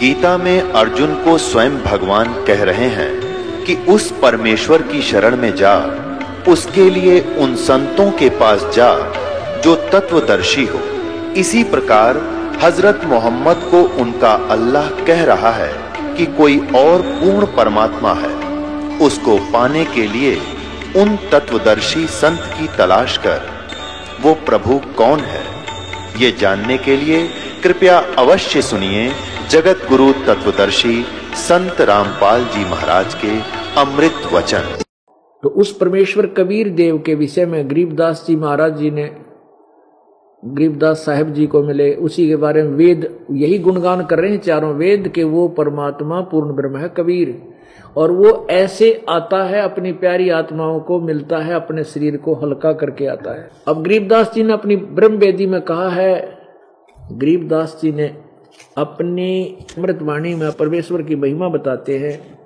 गीता में अर्जुन को स्वयं भगवान कह रहे हैं कि उस परमेश्वर की शरण में जा, उसके लिए उन संतों के पास जा जो तत्वदर्शी हो। इसी प्रकार हज़रत मोहम्मद को उनका अल्लाह कह रहा है कि कोई और पूर्ण परमात्मा है, उसको पाने के लिए उन तत्वदर्शी संत की तलाश कर, वो प्रभु कौन है? ये जानने के लिए कृपया अवश्य सुनिए जगत गुरु तत्वदर्शी संत रामपाल जी महाराज के अमृत वचन। तो उस परमेश्वर कबीर देव के विषय में गरीबदास जी महाराज जी ने, गरीबदास साहेब जी को मिले, उसी के बारे में वेद, यही गुणगान कर रहे हैं चारों वेद के वो परमात्मा पूर्ण ब्रह्म है कबीर। और वो ऐसे आता है, अपनी प्यारी आत्माओं को मिलता है, अपने शरीर को हल्का करके आता है। अब गरीबदास जी ने अपनी ब्रह्म वेदी में कहा है, गरीबदास जी ने अपनी अमृतवाणी में परमेश्वर की महिमा बताते हैं।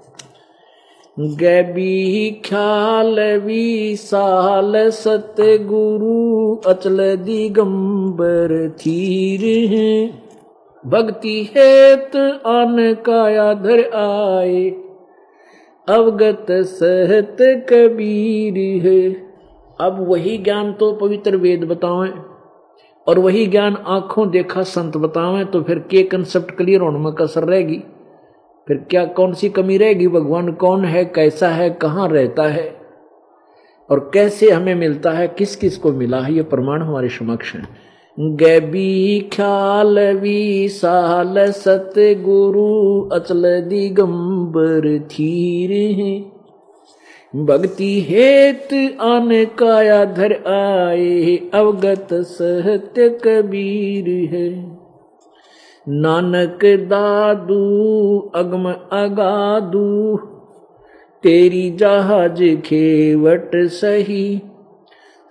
गैबी ख्याल विशाल सतगुरु अचल दिगंबर थीर हैं। भक्ति हेत अन काया धर आए। अवगत सहत कबीर है। अब वही ज्ञान तो पवित्र वेद बतावें और वही ज्ञान आँखों देखा संत बतावें तो फिर के कंसेप्ट क्लियर होने में कसर रहेगी। फिर क्या कौन सी कमी रहेगी? भगवान कौन है? कैसा है? कहाँ रहता है? और कैसे हमें मिलता है? किस किस को मिला है? ये प्रमाण हमारे समक्ष है। गैबी ख्याल विशाल सत गुरु अचल दिगंबर थीर हैं भक्ति हेत आन काया धर आए अवगत सहत्य कबीर है नानक दादू अगम अगादू तेरी जहाज़ खेवट सही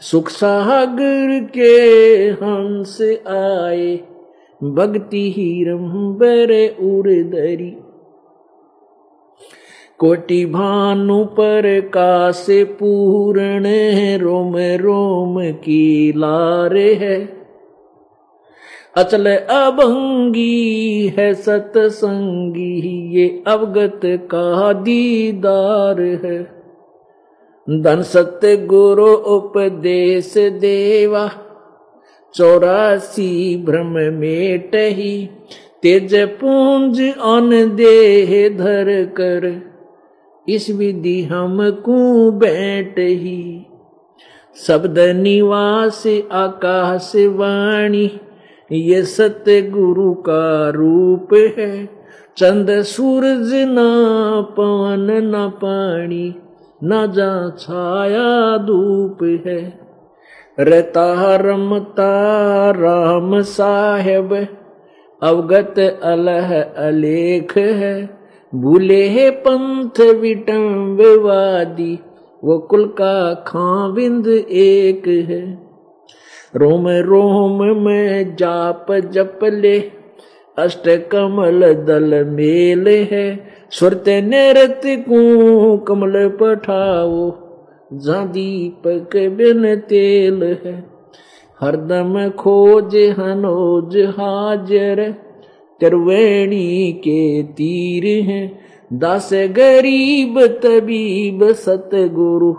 सुख सागर के हंस आए, भक्ति हीरंबर उर्दरी कोटि भानु पर काश पूर्ण रोम रोम की लारे है। अचल अभंगी है, सतसंगी, ये अवगत का दीदार है। धन सत्य गुरु उपदेश देवा। चौरासी भ्रम मेटही, तेज पूंज अन देह धर कर। इस विधि हम को बैठ ही शब्द निवास आकाश वाणी, ये सत्य गुरु का रूप है। चंद सूरज ना पवन न पानी न जा छाया धूप है। रहता रमता राम साहेब, अवगत अलह अलेख है। भूले है पंथ विटम्बवादी वो कुल का खाविंद एक है। रोम रोम में जाप जप ले अष्ट कमल दल मेल है, सुरत नृत को कमल पठाओ जा दीपक बिन तेल है। हरदम खोज हनोज हाजर, त्रिवेणी के तीर हैं। दास गरीब तबीब सतगुरु,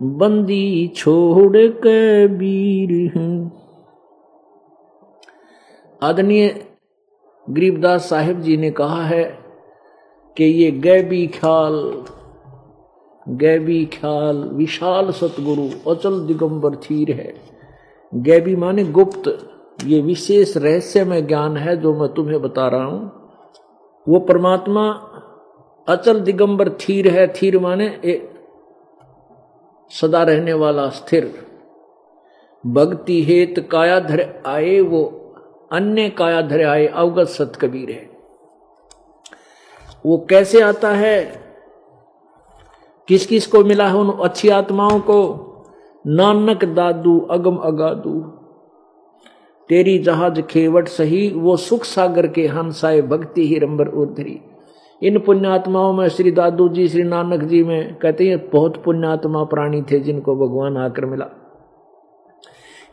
बंदी छोड़ कबीर हैं। आदरणीय गरीबदास साहिब जी ने कहा है कि ये गैबी ख्याल गैबी ख्याल, विशाल सतगुरु, अचल दिगंबर थीर है। गैबी माने गुप्त, ये विशेष रहस्य में ज्ञान है जो मैं तुम्हें बता रहा हूँ। वो परमात्मा अचल दिगंबर थीर है थीर माने एक सदा रहने वाला, स्थिर। भक्ति हेत कायाधर आए वो अन्य कायाधर आए अवगत सत कबीर है। वो कैसे आता है? किस किस को मिला है उन अच्छी आत्माओं को? नानक दादू, अगम अगादू। तेरी जहाज़ खेवट सही, वो सुख सागर के हंसाए भक्ति ही रंबर उधरी। इन पुण्यात्माओं में श्री दादू जी, श्री नानक जी में कहते हैं, बहुत पुण्यात्मा प्राणी थे जिनको भगवान आकर मिला।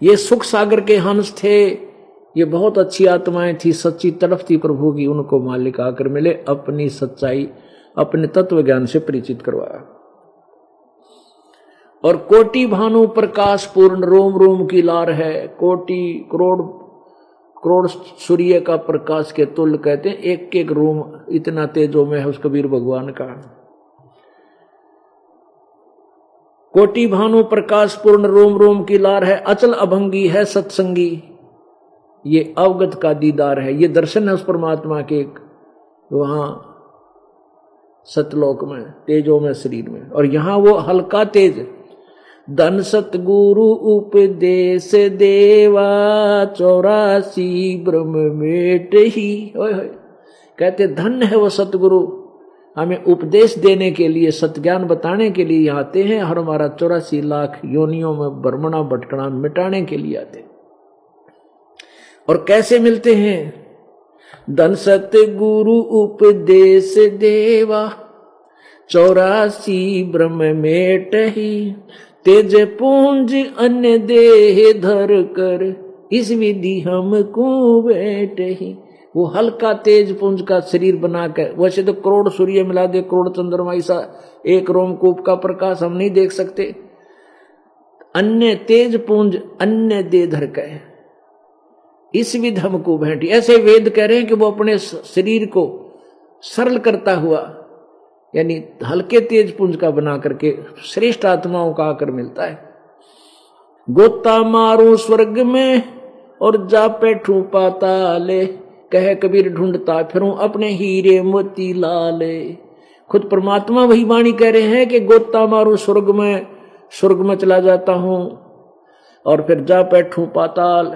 ये सुख सागर के हंस थे ये बहुत अच्छी आत्माएँ थी, सच्ची तरफ़ थी प्रभु की, उनको मालिक आकर मिले, अपनी सच्चाई, अपने तत्व ज्ञान से परिचित करवाया। और कोटि भानु प्रकाश पूर्ण रोम रोम की लार है, कोटि करोड़ करोड़ सूर्य का प्रकाश के तुल्य कहते हैं एक एक रोम इतना तेजो में है, उस कबीर भगवान का। कोटि भानु प्रकाश पूर्ण रोम रोम की लार है, अचल अभंगी है, सत्संगी। ये अवगत का दीदार है, ये दर्शन है उस परमात्मा के एक वहाँ सतलोक में, तेजो में, शरीर में। और यहाँ वो हल्का तेज, धन सतगुरु उपदेश देवा, चौरासी ब्रह्म मेट ही। कहते धन है वो सतगुरु। हमें उपदेश देने के लिए, सत्ज्ञान बताने के लिए आते हैं, और हमारा चौरासी लाख योनियों में भ्रमणा भटकना, मिटाने के लिए आते और कैसे मिलते हैं? धन सत्य गुरु उपदेश देवा, चौरासी ब्रह्म मेट ही। तेज पूंज अन्य देह धर कर, इस विधि हमको बैठ ही। वो हल्का तेज पुंज का शरीर बनाकर वैसे तो करोड़ सूर्य मिला दे, करोड़ चंद्रमा, ऐसा एक रोमकूप का प्रकाश हम नहीं देख सकते। अन्य तेज पुंज अन्य दे धर कर। इस विध हमको बैठी ऐसे वेद कह रहे हैं कि वो अपने शरीर को सरल करता हुआ, यानी हल्के तेज पुंज का बना करके श्रेष्ठ आत्माओं का आकर मिलता है। गोता मारू स्वर्ग में और जा बैठू पाताले कह कबीर ढूंढता फिर अपने हीरे मोती लाले। खुद परमात्मा वही वाणी कह रहे हैं कि गोता मारू स्वर्ग में स्वर्ग में चला जाता हूँ और फिर जा बैठू पाताल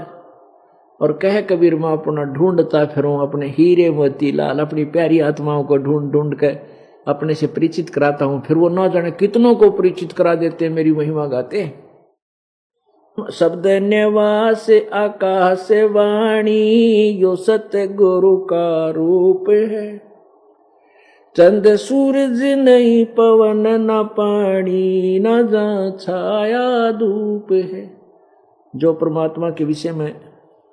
और कह कबीर, मैं अपना ढूंढता फिरूं, अपने हीरे मोती लाल अपनी प्यारी आत्माओं को ढूंढ ढूंढ कर अपने से परिचित कराता हूँ। फिर वो ना जाने कितनों को परिचित करा देते मेरी महिमा गाते शब्द निवास आकाश वाणी, यो सत्य गुरु का रूप है। चंद सूरज नहीं, पवन न पानी न जा छाया धूप है। जो परमात्मा के विषय में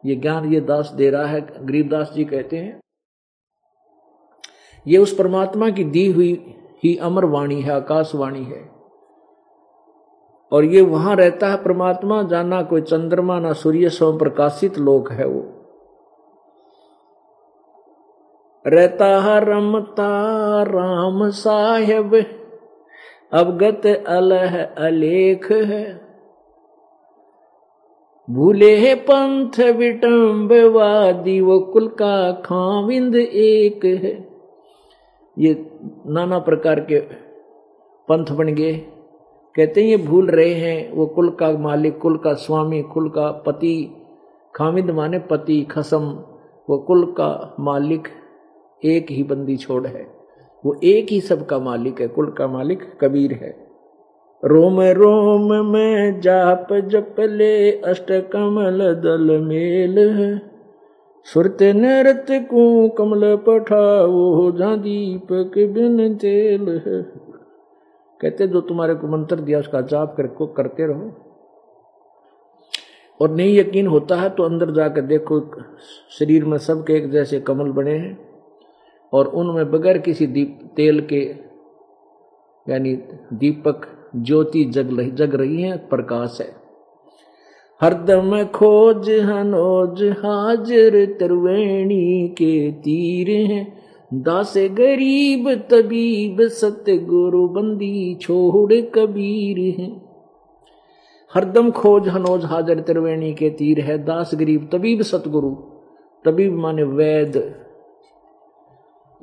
ये ज्ञान ये दास दे रहा है गरीबदास जी कहते हैं। ये उस परमात्मा की दी हुई ही अमर वाणी है आकाशवाणी है। और ये वहाँ रहता है परमात्मा जाना कोई चंद्रमा, ना सूर्य, स्वयं प्रकाशित लोक है वो। रहता है रमता राम साहेब, अवगत अलह अलेख है। भूले है पंथ विटम्बवादी वो कुल का खाविंद एक है। ये नाना प्रकार के पंथ बन गए। कहते हैं, ये भूल रहे हैं, वो कुल का मालिक, कुल का स्वामी, कुल का पति खामिद माने पति, खसम, वो कुल का मालिक एक ही बंदी छोड़ है। वो एक ही सबका मालिक है, कुल का मालिक कबीर है। रोम रोम में जाप जप ले अष्ट कमल दल मेल सुरत नृत को कमल पठाओ जा दीपक बिन तेल है। कहते, जो तुम्हारे को मंत्र दिया, उसका जाप कर, को करते रहो। और नहीं यकीन होता है तो अंदर जाकर देखो, शरीर में सबके एक जैसे कमल बने हैं। और उनमें बगैर किसी दीप, तेल के, यानी दीपक ज्योति जग जग रही है, प्रकाश है। हरदम खोज हनोज हाजिर त्रिवेणी के तीर हैं। दास गरीब तबीब सत्य गुरु बंदी छोड़ कबीर हैं। हरदम खोज हनोज हाजिर त्रिवेणी के तीर है। दास गरीब तबीब सतगुरु, तबीब माने वैद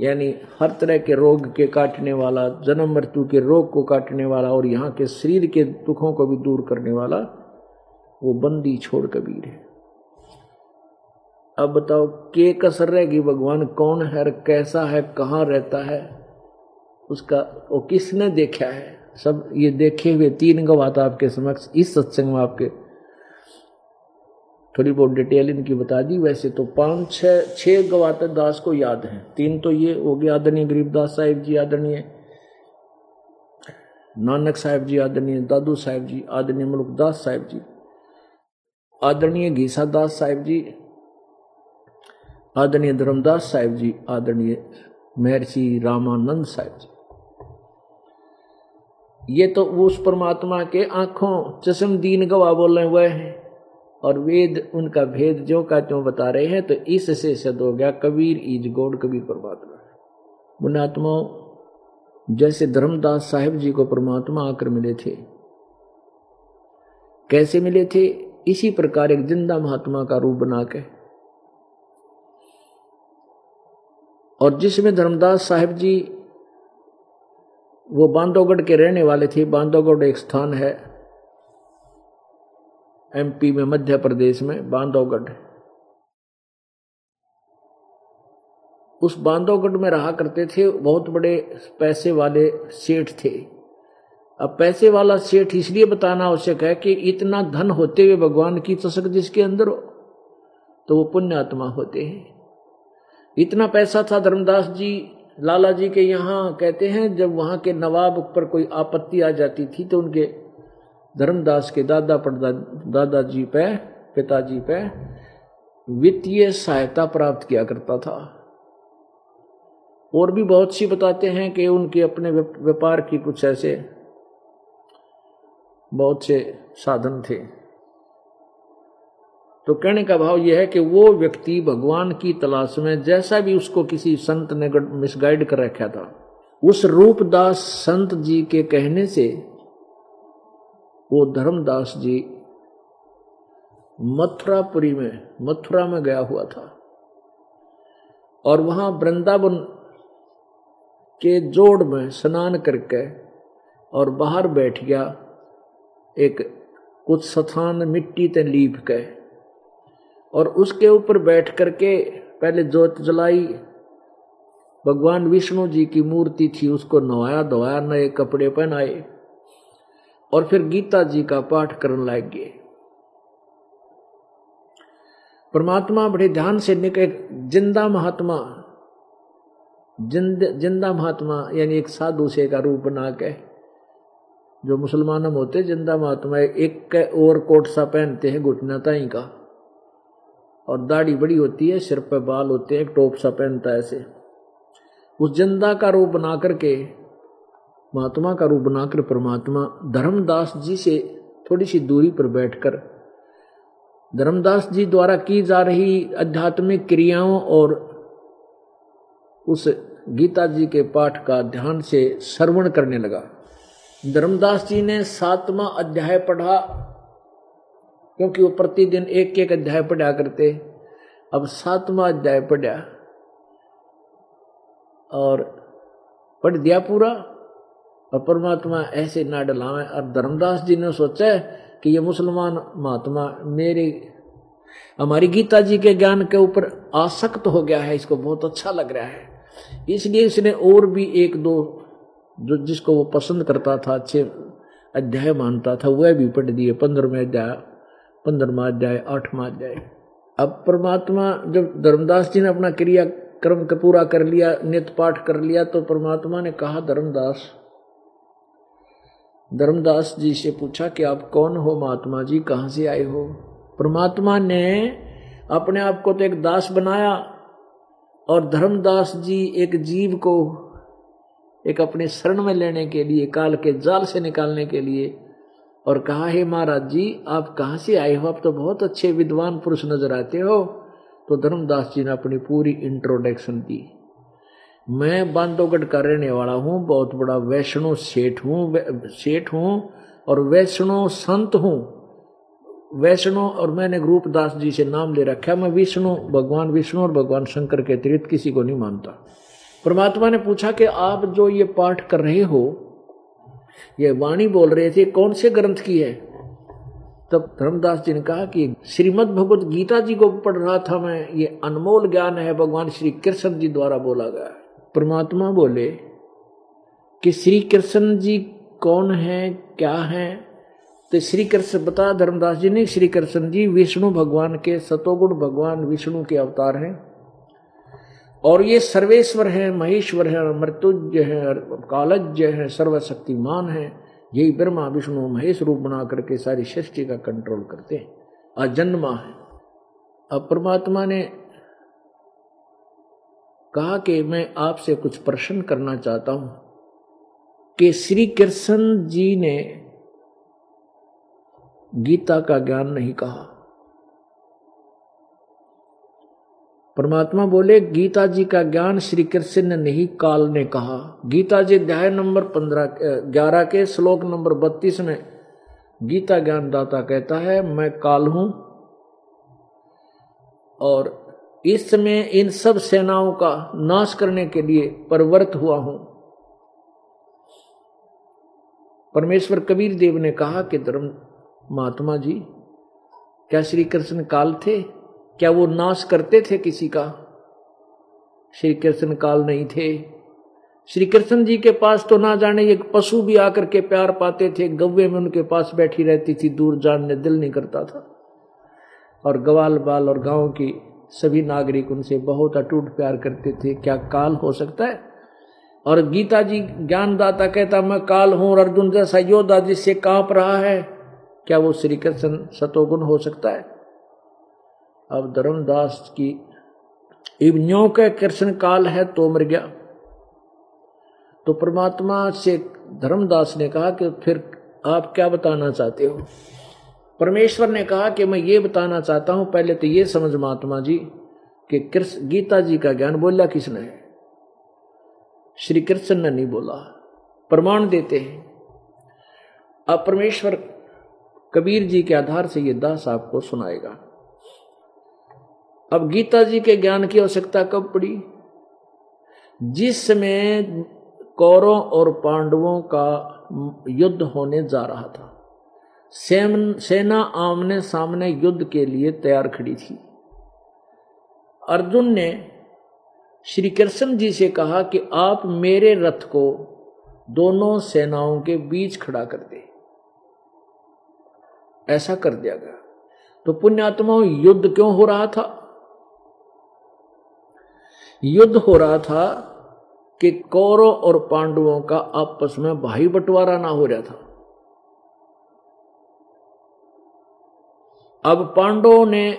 यानी हर तरह के रोग के काटने वाला, जन्म मृत्यु के रोग को काटने वाला और यहाँ के शरीर के दुखों को भी दूर करने वाला, वो बंदी छोड़ कबीर है। अब बताओ, के कसर रहेगी भगवान? कौन है कैसा है? कहाँ रहता है? उसका, वो किसने देखा है? सब ये देखे हुए तीन गवाह आपके समक्ष, इस सत्संग में आपके थोड़ी बहुत डिटेल इनकी बता दी। वैसे तो पाँच, छह छह गवातर दास को याद है। तीन तो ये हो गया आदरणीय गरीबदास साहिब जी, आदरणीय नानक साहिब जी, आदरणीय दादू साहिब जी, आदरणीय मुल्कदास साहिब जी, आदरणीय घीसा दास साहिब जी, आदरणीय धर्मदास साहिब जी, आदरणीय महर्षि रामानंद साहिब जी। ये तो उस परमात्मा के आँखों, चश्म दीन गवाह बोल हुए हैं। और वेद, उनका भेद जो का त्यों बता रहे हैं तो इससे सिद्ध हो गया, कबीर ईज गौड़ कबीर परमात्मा पुण्यात्मा जैसे धर्मदास साहिब जी को परमात्मा आकर मिले थे। कैसे मिले थे? इसी प्रकार एक ज़िंदा महात्मा का रूप बना के और जिसमें धर्मदास साहिब जी, वो बांधवगढ़ के रहने वाले थे बांधवगढ़ एक स्थान है। एमपी में मध्य प्रदेश में बांधवगढ़। उस बांधवगढ़ में रहा करते थे, बहुत बड़े पैसे वाले सेठ थे। अब पैसे वाला सेठ इसलिए बताना आवश्यक है कि इतना धन होते हुए भगवान की चसक जिसके अंदर हो तो वो पुण्य आत्मा होते हैं। इतना पैसा था धर्मदास जी, लाला जी के यहाँ, कहते हैं जब वहाँ के नवाब पर कोई आपत्ति आ जाती थी तो उनके धर्मदास के दादा पड़दा, दादाजी पे, पिताजी पे वित्तीय सहायता प्राप्त किया करता था। और भी बहुत सी बताते हैं कि उनके अपने व्यापार की कुछ ऐसे बहुत से साधन थे। तो कहने का भाव यह है कि वो व्यक्ति भगवान की तलाश में जैसा भी उसको किसी संत ने मिसगाइड कर रखा था, उस रूपदास संत जी के कहने से वो धर्मदास जी मथुरापुरी में, मथुरा में गया हुआ था। और वहाँ वृंदावन के जोड़ में स्नान करके और बाहर बैठ गया, एक कुछ स्थान मिट्टी ते लीप के। और उसके ऊपर बैठ करके पहले जोत जलाई, भगवान विष्णु जी की मूर्ति थी, उसको नवाया धोया नए कपड़े पहनाए। और फिर गीता जी का पाठ करने लग। गए परमात्मा बड़े ध्यान से निकल ज़िंदा महात्मा, जिंद, ज़िंदा महात्मा, यानी एक साधु से का रूप बना के जो मुसलमान में होते, ज़िंदा महात्मा, एक और कोट सा पहनते हैं, घुटना ताई का। और दाढ़ी बड़ी होती है, सिर पे बाल होते हैं टोप सा पहनता है ऐसे। उस ज़िंदा का रूप बना करके महात्मा का रूप बनाकर परमात्मा धर्मदास जी से थोड़ी सी दूरी पर बैठकर धर्मदास जी द्वारा की जा रही आध्यात्मिक क्रियाओं और उस गीता जी के पाठ का ध्यान से श्रवण करने लगा। धर्मदास जी ने सातवां अध्याय पढ़ा, क्योंकि वो प्रतिदिन एक एक अध्याय पढ़ा करते। अब सातवां अध्याय पढ़ा और पढ़ दिया पूरा। और परमात्मा ऐसे ना डलावे। और धर्मदास जी ने सोचा कि ये मुसलमान महात्मा मेरे, हमारी गीता जी के ज्ञान के ऊपर आसक्त हो गया है, इसको बहुत अच्छा लग रहा है। इसलिए इसने और भी एक दो जो जिसको वो पसंद करता था, अच्छे अध्याय मानता था, वह भी पढ़ दिए। पंद्रहवें अध्याय, पंद्रहवा अध्याय, आठवा अध्याय। अब परमात्मा, जब धर्मदास जी ने अपना क्रिया क्रम पूरा कर लिया नित्य पाठ कर लिया तो परमात्मा ने कहा, धर्मदास धर्मदास जी से पूछा कि आप कौन हो? महात्मा जी कहाँ से आए हो? परमात्मा ने अपने आप को तो एक दास बनाया और धर्मदास जी एक जीव को एक अपने शरण में लेने के लिए, काल के जाल से निकालने के लिए और कहा, हे महाराज जी, आप कहाँ से आए हो? आप तो बहुत अच्छे विद्वान पुरुष नज़र आते हो। तो धर्मदास जी ने अपनी पूरी इंट्रोडक्शन दी मैं बांधवगढ़ का रहने वाला हूँ, बहुत बड़ा वैष्णो सेठ हूँ सेठ हूँ और वैष्णो संत हूँ। वैष्णो और मैंने रूपदास जी से नाम ले रखा मैं विष्णु, भगवान विष्णु और भगवान शंकर के अतिरिक्त किसी को नहीं मानता। परमात्मा ने पूछा कि आप जो ये पाठ कर रहे हो, ये वाणी बोल रहे थे, कौन से ग्रंथ की है? तब धर्मदास जी ने कहा कि श्रीमद भगवत गीता जी को पढ़ रहा था मैं, ये अनमोल ज्ञान है, भगवान श्री कृष्ण जी द्वारा बोला गया है। परमात्मा बोले, कि श्री कृष्ण जी कौन है, क्या है? तो श्री कृष्ण बता, धर्मदास जी ने श्री कृष्ण जी विष्णु भगवान के, सतोगुण भगवान विष्णु के अवतार हैं। और ये सर्वेश्वर हैं, महेश्वर है मृत्युज है कालज है, सर्वशक्तिमान है। यही ब्रह्मा, विष्णु, महेश रूप बना करके सारी सृष्टि का कंट्रोल करते हैं। अजन्मा है। अब परमात्मा ने कहा कि मैं आपसे कुछ प्रश्न करना चाहता हूँ कि श्री कृष्ण जी ने गीता का ज्ञान नहीं कहा। परमात्मा बोले, गीता जी का ज्ञान श्री कृष्ण ने नहीं, काल ने कहा। गीता जी अध्याय नंबर पंद्रह ग्यारह के श्लोक नंबर बत्तीस में गीता ज्ञान दाता कहता है, मैं काल हूँ और इस समय इन सब सेनाओं का नाश करने के लिए परवर्त हुआ हूँ। परमेश्वर कबीर देव ने कहा कि धर्म महात्मा जी, क्या श्री कृष्ण काल थे? क्या वो नाश करते थे किसी का? श्री कृष्ण काल नहीं थे। श्री कृष्ण जी के पास तो ना जाने एक पशु भी आकर के प्यार पाते थे, गव्वे में उनके पास बैठी रहती थी, दूर जानने दिल नहीं करता था। और गवाल बाल और गाँव की सभी नागरिक उनसे बहुत अटूट प्यार करते थे। क्या काल हो सकता है? और गीता जी ज्ञानदाता कहता, मैं काल हूँ और अर्जुन जैसा योद्धा जिससे काँप रहा है। क्या वो श्री कृष्ण सतोगुण हो सकता है? अब धर्मदास की इवन्यों का कृष्ण काल है तो मर गया। तो परमात्मा से धर्मदास ने कहा कि फिर आप क्या बताना चाहते हो? परमेश्वर ने कहा कि मैं ये बताना चाहता हूँ, पहले तो ये समझ महात्मा जी कि कृष्ण, गीता जी का ज्ञान बोला किसने? है श्री कृष्ण ने नहीं बोला। प्रमाण देते हैं। अब परमेश्वर कबीर जी के आधार से ये दास आपको सुनाएगा। अब गीता जी के ज्ञान की आवश्यकता कब पड़ी? जिस समय कौरों और पांडवों का युद्ध होने जा रहा था। सेना आमने सामने युद्ध के लिए तैयार खड़ी थी। अर्जुन ने श्री कृष्ण जी से कहा कि आप मेरे रथ को दोनों सेनाओं के बीच खड़ा कर दे। ऐसा कर दिया गया। तो पुण्यात्माओं युद्ध क्यों हो रहा था? युद्ध हो रहा था कि कौरव और पांडवों का आपस में भाई बंटवारा ना हो रहा था। अब पांडवों ने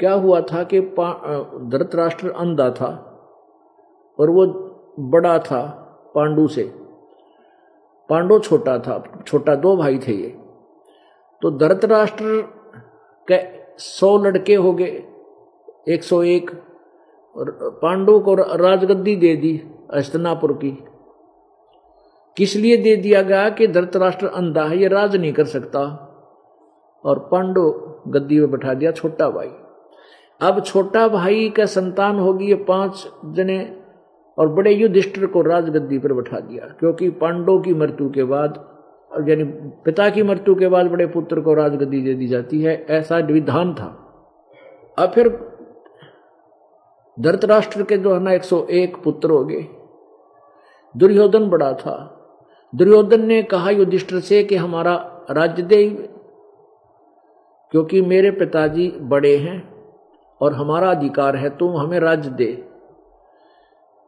क्या हुआ था कि धृतराष्ट्र अंधा था और वो बड़ा था पांडु से। पांडु छोटा था, छोटा दो भाई थे ये। तो धृतराष्ट्र के सौ लड़के हो गए, एक सौ एक, और पांडु को राजगद्दी दे दी अस्तिनापुर की। किस लिए दे दिया गया कि धृतराष्ट्र अंधा है, ये राज नहीं कर सकता। और पांडु गद्दी में बैठा दिया छोटा भाई। अब छोटा भाई का संतान होगी ये पाँच जने और बड़े युधिष्ठिर को राजगद्दी पर बैठा दिया, क्योंकि पांडव की मृत्यु के बाद, यानी पिता की मृत्यु के बाद बड़े पुत्र को राजगद्दी दे दी जाती है, ऐसा विधान था। अब फिर धृतराष्ट्र के जो है ना एक सौ एक पुत्र हो गए। दुर्योधन बड़ा था। दुर्योधन ने कहा युधिष्ठिर से कि हमारा राज्य दे क्योंकि मेरे पिताजी बड़े हैं और हमारा अधिकार है, तुम हमें राज्य दे।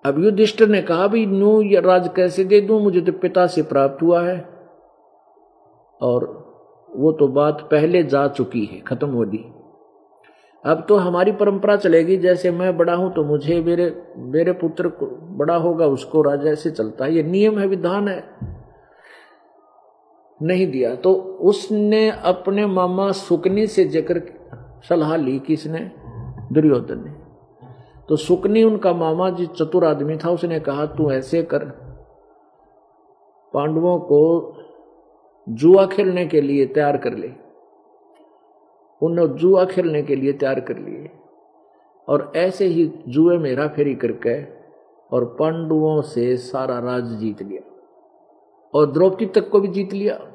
अब युधिष्ठिर ने कहा भी नू ये राज कैसे दे दूँ? मुझे तो पिता से प्राप्त हुआ है। और वो तो बात पहले जा चुकी है, खत्म हो दी अब तो हमारी परंपरा चलेगी, जैसे मैं बड़ा हूँ तो मुझे मेरे मेरे पुत्र को, बड़ा होगा, उसको राजा ऐसे चलता है। ये नियम है, विधान है। नहीं दिया। तो उसने अपने मामा सुकनी से जकर सलाह ली किसने? दुर्योधन ने। तो सुकनी उनका मामा जी चतुर आदमी था, उसने कहा, तू ऐसे कर। पांडवों को जुआ खेलने के लिए तैयार कर ले। उन्हें जुआ खेलने के लिए तैयार कर लिए। और ऐसे ही जुए में हेरा फेरी करके और पांडवों से सारा राज जीत लिया। और द्रौपदी तक को भी जीत लिया।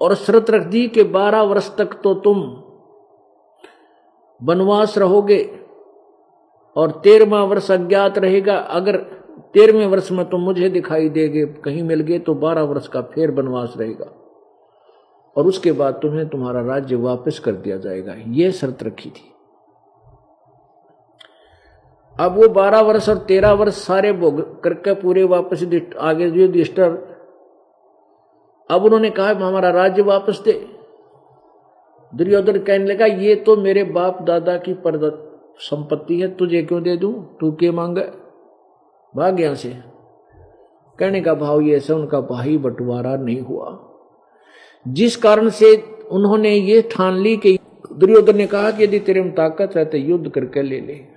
और शर्त रख दी कि बारह वर्ष तक तो तुम वनवास रहोगे और तेरहवा वर्ष अज्ञात रहेगा। अगर तेरहवें वर्ष में तो मुझे दिखाई देगे, कहीं मिल गए तो बारह वर्ष का फिर बनवास रहेगा। और उसके बाद तुम्हें तुम्हारा राज्य वापस कर दिया जाएगा। यह शर्त रखी थी। अब वो बारह वर्ष और तेरह वर्ष सारे भोग करके पूरे वापस आगे जो युधिष्ठर अब उन्होंने कहा हमारा राज्य वापस दे। दुर्योधन कहने लगा, ये तो मेरे बाप दादा की परदत संपत्ति है, तुझे क्यों दे दूँ? तू के मांग भाग यहाँ से। कहने का भाव ये ऐसा, उनका भाई बंटवारा नहीं हुआ। जिस कारण से उन्होंने ये ठान ली कि दुर्योधन ने कहा कि यदि तेरे में ताकत है तो युद्ध करके ले ले।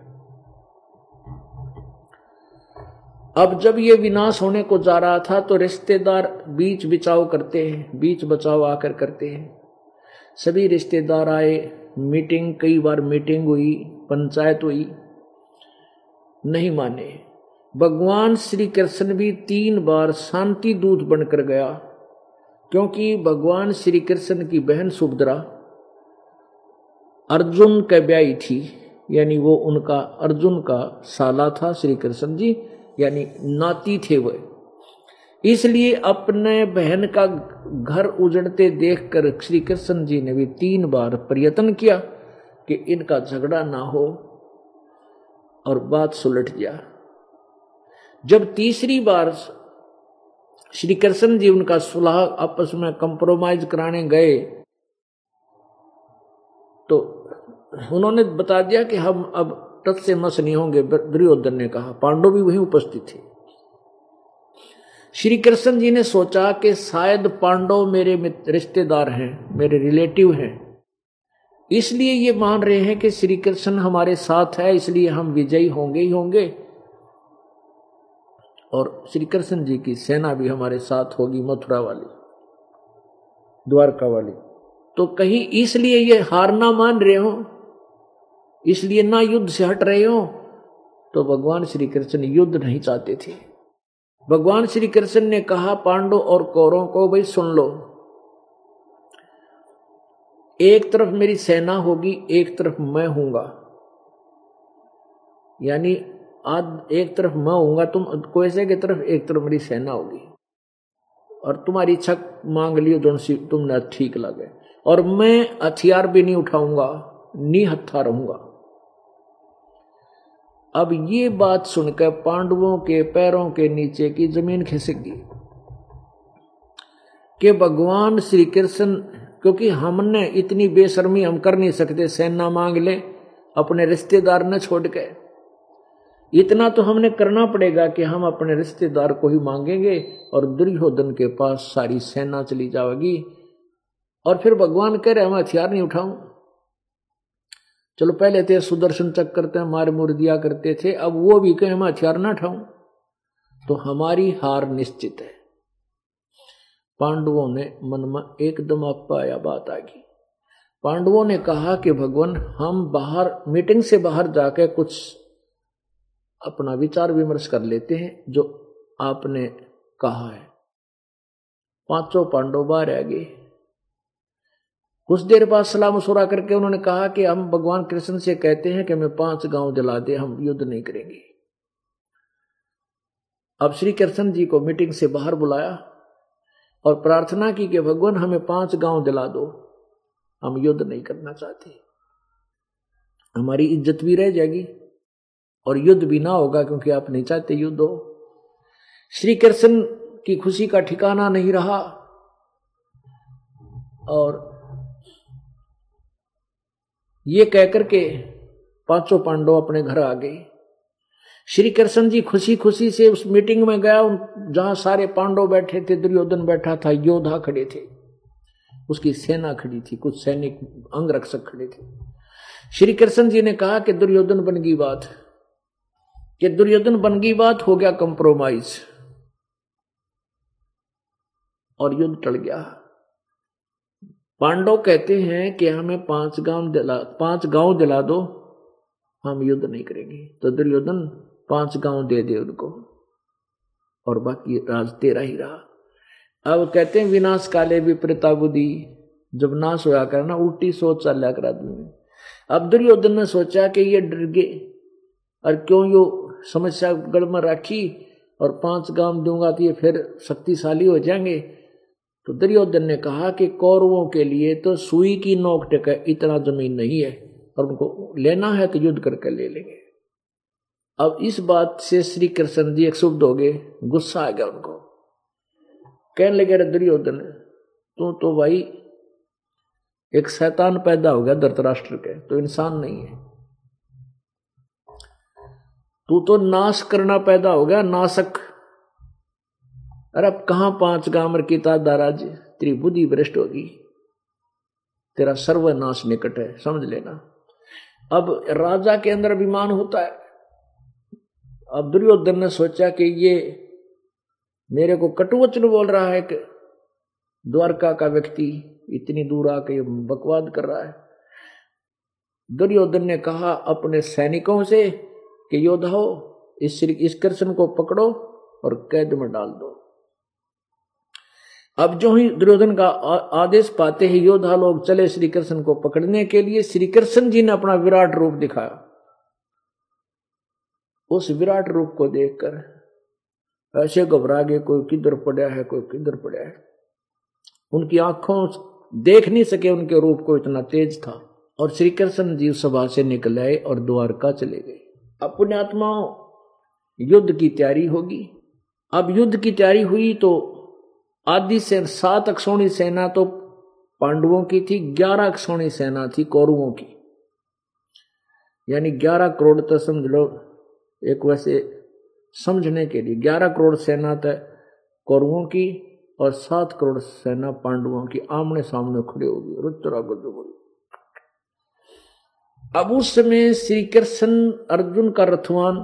अब जब ये विनाश होने को जा रहा था तो रिश्तेदार बीच बिचाव करते हैं, बीच बचाव आकर करते हैं। सभी रिश्तेदार आए, मीटिंग, कई बार मीटिंग हुई, पंचायत हुई, नहीं माने। भगवान श्री कृष्ण भी तीन बार शांति दूत बनकर गया, क्योंकि भगवान श्री कृष्ण की बहन सुभद्रा अर्जुन के ब्याई थी, यानी वो उनका, अर्जुन का साला था श्री कृष्ण जी। यानी नाती थे वह इसलिए अपने बहन का घर उजड़ते देखकर श्री कृष्ण जी ने भी तीन बार प्रयत्न किया कि इनका झगड़ा ना हो और बात सुलट जा। जब तीसरी बार श्री कृष्ण जी उनका सुलह आपस में कंप्रोमाइज कराने गए तो उन्होंने बता दिया कि हम अब तत् से मस नहीं होंगे दुर्योधन ने कहा। पांडव भी वहीं उपस्थित थे। श्री कृष्ण जी ने सोचा कि शायद पांडव मेरे रिश्तेदार हैं, मेरे रिलेटिव हैं। इसलिए ये मान रहे हैं कि श्री कृष्ण हमारे साथ है, इसलिए हम विजयी होंगे ही होंगे। और श्री कृष्ण जी की सेना भी हमारे साथ होगी, मथुरा वाली, द्वारका वाली। तो कहीं इसलिए ये हार ना मान रहे हो इसलिए ना युद्ध से हट रहे हो। तो भगवान श्री कृष्ण युद्ध नहीं चाहते थे। भगवान श्री कृष्ण ने कहा, पांडव और कौरों को, भाई सुन लो। एक तरफ़ मेरी सेना होगी, एक तरफ़ मैं हूँगा यानी आज एक तरफ़ मैं हूँगा तुम कोयसे की तरफ़ एक तरफ़ मेरी सेना होगी। और तुम्हारी इच्छा मांग लियो, जो तुमने ठीक लगे। और मैं हथियार भी नहीं उठाऊँगा नी हत्था रहूँगा। अब ये बात सुनकर पांडवों के पैरों के नीचे की ज़मीन खिसक गई कि भगवान श्री कृष्ण क्योंकि हमने इतनी बेशर्मी हम कर नहीं सकते, सेना मांग ले, अपने रिश्तेदार न छोड़ के। इतना तो हमने करना पड़ेगा कि हम अपने रिश्तेदार को ही मांगेंगे और दुर्योधन के पास सारी सेना चली जाएगी। और फिर भगवान कह रहे, हम हथियार नहीं उठाऊं। चलो पहले थे सुदर्शन चक करते हैं, मार मुर दिया करते थे, अब वो भी कहे, मैं हथियार ना ठाऊं तो हमारी हार निश्चित है। पांडवों ने मन में एकदम अपाया बात आ गई। पांडवों ने कहा कि, भगवान, हम बाहर, मीटिंग से बाहर जाकर कुछ अपना विचार विमर्श कर लेते हैं, जो आपने कहा है। पाँचों पांडव बाहर आ गए। कुछ देर बाद सलाह मशुरा करके उन्होंने कहा कि हम भगवान कृष्ण से कहते हैं कि हमें पाँच गाँव जला दे, हम युद्ध नहीं करेंगे। अब श्री कृष्ण जी को मीटिंग से बाहर बुलाया और प्रार्थना की कि भगवान हमें पाँच गाँव दिला दो, हम युद्ध नहीं करना चाहते। हमारी इज़्ज़त भी रह जाएगी और युद्ध भी ना होगा क्योंकि आप नहीं चाहते युद्ध हो। श्री कृष्ण की खुशी का ठिकाना नहीं रहा और ये कहकर के पाँचों पांडव अपने घर आ गए। श्री कृष्ण जी खुशी खुशी से उस मीटिंग में गया जहाँ सारे पांडव बैठे थे, दुर्योधन बैठा था, योद्धा खड़े थे। उसकी सेना खड़ी थी, कुछ सैनिक अंग रक्षक खड़े थे। श्री कृष्ण जी ने कहा कि दुर्योधन बन गई बात। कि दुर्योधन बन गई बात, हो गया कंप्रोमाइज और युद्ध टल गया। पांडव कहते हैं कि हमें पाँच गाँव दिला पाँच गाँव दिला दो, हम युद्ध नहीं करेंगे। तो दुर्योधन पाँच गाँव दे दे उनको, और बाकी राज तेरा ही रहा। अब कहते हैं विनाश काले विपरीता बुद्धि जब नाश होया करना उल्टी सोच चल कर आदमी। में अब दुर्योधन ने सोचा कि ये डर गए, और क्यों यो समस्या गड़ में रखी, और पाँच गाँव दूँगा तो ये फिर शक्तिशाली हो जाएँगे। तो दुर्योधन ने कहा कि कौरवों के लिए तो सुई की नोक टेक इतना ज़मीन नहीं है, और उनको लेना है तो युद्ध करके ले लेंगे। अब इस बात से श्री कृष्ण जी एक शुभ हो गए, गुस्सा आ गया उनको। कहने लगे, अरे दुर्योधन, तू तो भाई एक शैतान पैदा हो गया धरतराष्ट्र के तो इंसान नहीं है। तू तो नाश करना पैदा हो गया, नाशक अरे अब कहाँ पाँच गामर की दाराज तेरी बुद्धि भ्रष्ट होगी? तेरा सर्वनाश निकट है, समझ लेना। अब राजा के अंदर अभिमान होता है। अब दुर्योधन ने सोचा कि ये मेरे को कटुवचन बोल रहा है कि द्वारका का व्यक्ति इतनी दूर आके बकवाद कर रहा है। दुर्योधन ने कहा, अपने सैनिकों से कि योद्धाओ, इस इस कृष्ण को पकड़ो और कैद में डाल दो। अब जो ही दुर्योधन का आदेश पाते ही योद्धा लोग चले श्री कृष्ण को पकड़ने के लिए श्री कृष्ण जी ने अपना विराट रूप दिखाया। उस विराट रूप को देखकर ऐसे घबरा गए कोई किधर पड़ा है, कोई किधर पड़ा है। उनकी आँखों देख नहीं सके उनके रूप को इतना तेज था और श्री कृष्ण जी सभा से निकल आए और द्वारका चले गए। अब पुण्यात्माओं युद्ध की तैयारी होगी। अब युद्ध की तैयारी हुई तो आदि से सात अक्षोणी सेना तो पांडवों की थी, ग्यारह अक्षोणी सेना थी, कौरवों की। यानी ग्यारह करोड़ तो समझ लो, एक वैसे समझने के लिए, ग्यारह करोड़ सेना तो कौरवों की और सात करोड़ सेना पांडवों की आमने सामने खड़े होगी रुद्रा गुजर अब उस समय श्री कृष्ण अर्जुन का रथवान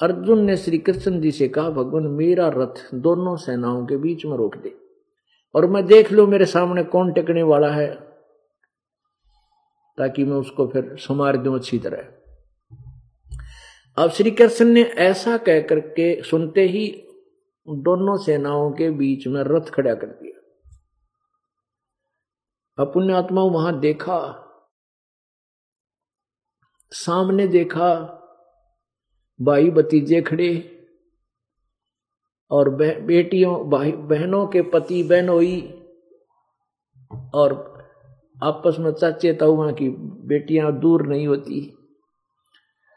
अर्जुन ने श्री कृष्ण जी से कहा, भगवान, मेरा रथ दोनों सेनाओं के बीच में रोक दे। और मैं देख लू मेरे सामने कौन टेकने वाला है, ताकि मैं उसको फिर संवार दू अच्छी तरह। अब श्री कृष्ण ने ऐसा कह करके सुनते ही दोनों सेनाओं के बीच में रथ खड़ा कर दिया। अपुण्य आत्मा वहाँ देखा, सामने देखा भाई भतीजे खड़े और बेटियों, भाई बहनों के पति बहनोई और आपस में चाचे ताऊ की बेटियाँ दूर नहीं होती।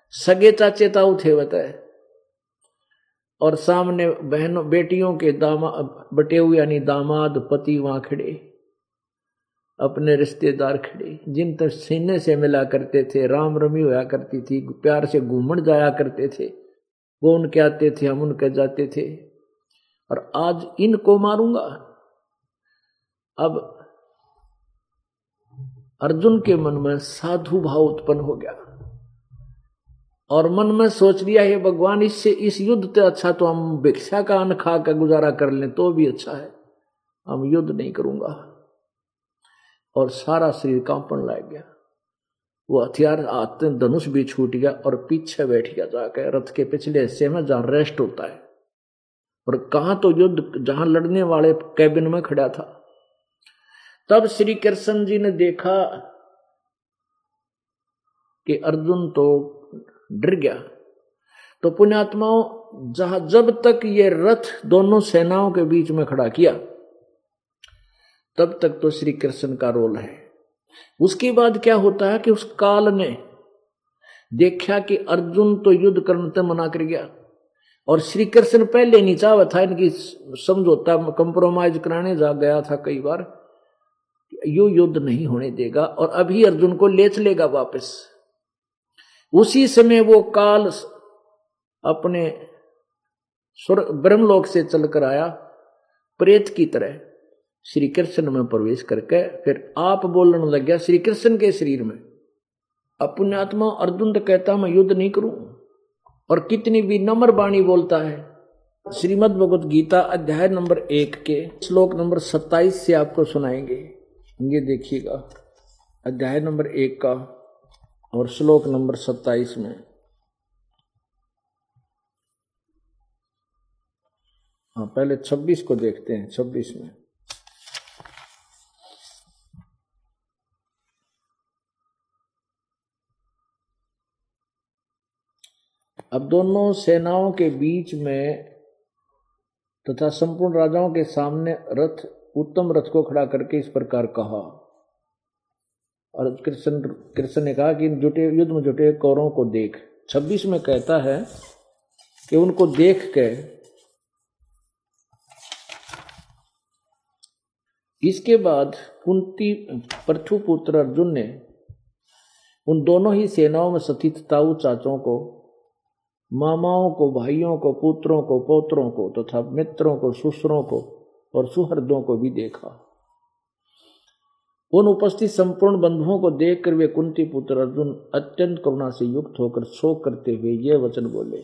सगे चाचे ताऊ थे बताए। और सामने बहनों, बेटियों के दामा, बटे हुए यानी दामाद पति वहाँ खड़े। अपने रिश्तेदार खड़े। जिन तक सीने से मिला करते थे राम रमी होया करती थी, प्यार से घूमन जाया करते थे, वो उनके आते थे, हम उनके जाते थे। और आज इनको मारूँगा। अब अर्जुन के मन में साधु भाव उत्पन्न हो गया। और मन में सोच लिया, है भगवान, इससे इस युद्ध से अच्छा तो हम भिक्षा का अन्न खा कर गुजारा कर लें तो भी अच्छा है। हम युद्ध नहीं करूँगा। और सारा शरीर कांपन लग गया। वो हथियार आते धनुष भी छूट गया और पीछे बैठ गया जाकर रथ के पिछले हिस्से में जहाँ रेस्ट होता है। और कहा तो युद्ध, जहाँ लड़ने वाले कैबिन में खड़ा था। तब श्री कृष्ण जी ने देखा कि अर्जुन तो डर गया। तो पुण्यात्माओं, जहाँ जब तक ये रथ दोनों सेनाओं के बीच में खड़ा किया तब तक तो श्री कृष्ण का रोल है। उसके बाद क्या होता है कि उस काल ने देखा कि अर्जुन तो युद्ध करने से मना कर गया। और श्री कृष्ण पहले नहीं चाह था, इनकी समझौता कंप्रोमाइज कराने जा गया था कई बार। यु युद्ध नहीं होने देगा और अभी अर्जुन को ले चलेगा वापस। उसी समय वो काल अपने ब्रह्मलोक से चलकर आया, प्रेत की तरह। श्री कृष्ण में प्रवेश करके फिर आप बोलने लग गया श्री कृष्ण के शरीर में। अपुण्यात्मा अर्जुन तो कहता, मैं युद्ध नहीं करूँ। और कितनी भी नम्र बाणी बोलता है। श्रीमद भगवत गीता अध्याय नंबर एक के श्लोक नंबर सत्ताईस से आपको सुनाएँगे। ये देखिएगा, अध्याय नंबर एक का और श्लोक नंबर सत्ताईस में। हाँ पहले छब्बीस को देखते हैं, छब्बीस में। अब दोनों सेनाओं के बीच में तथा संपूर्ण राजाओं के सामने रथ, उत्तम रथ को खड़ा करके इस प्रकार कहा। और कृष्ण कृष्ण ने कहा कि जुटे, युद्ध में जुटे कौरों को देख। छब्बीस में कहता है कि उनको देख के इसके बाद कुंती पृथु पुत्र अर्जुन ने उन दोनों ही सेनाओं में सतीत ताऊ चाचों को मामाओं को, भाइयों को, पुत्रों को, पोत्रों को तथा तो मित्रों को, सुसरों को और सुहृदों को भी देखा। उन उपस्थित संपूर्ण बंधुओं को देखकर वे कुंती पुत्र अर्जुन अत्यंत करुणा से युक्त होकर शोक करते हुए ये वचन बोले।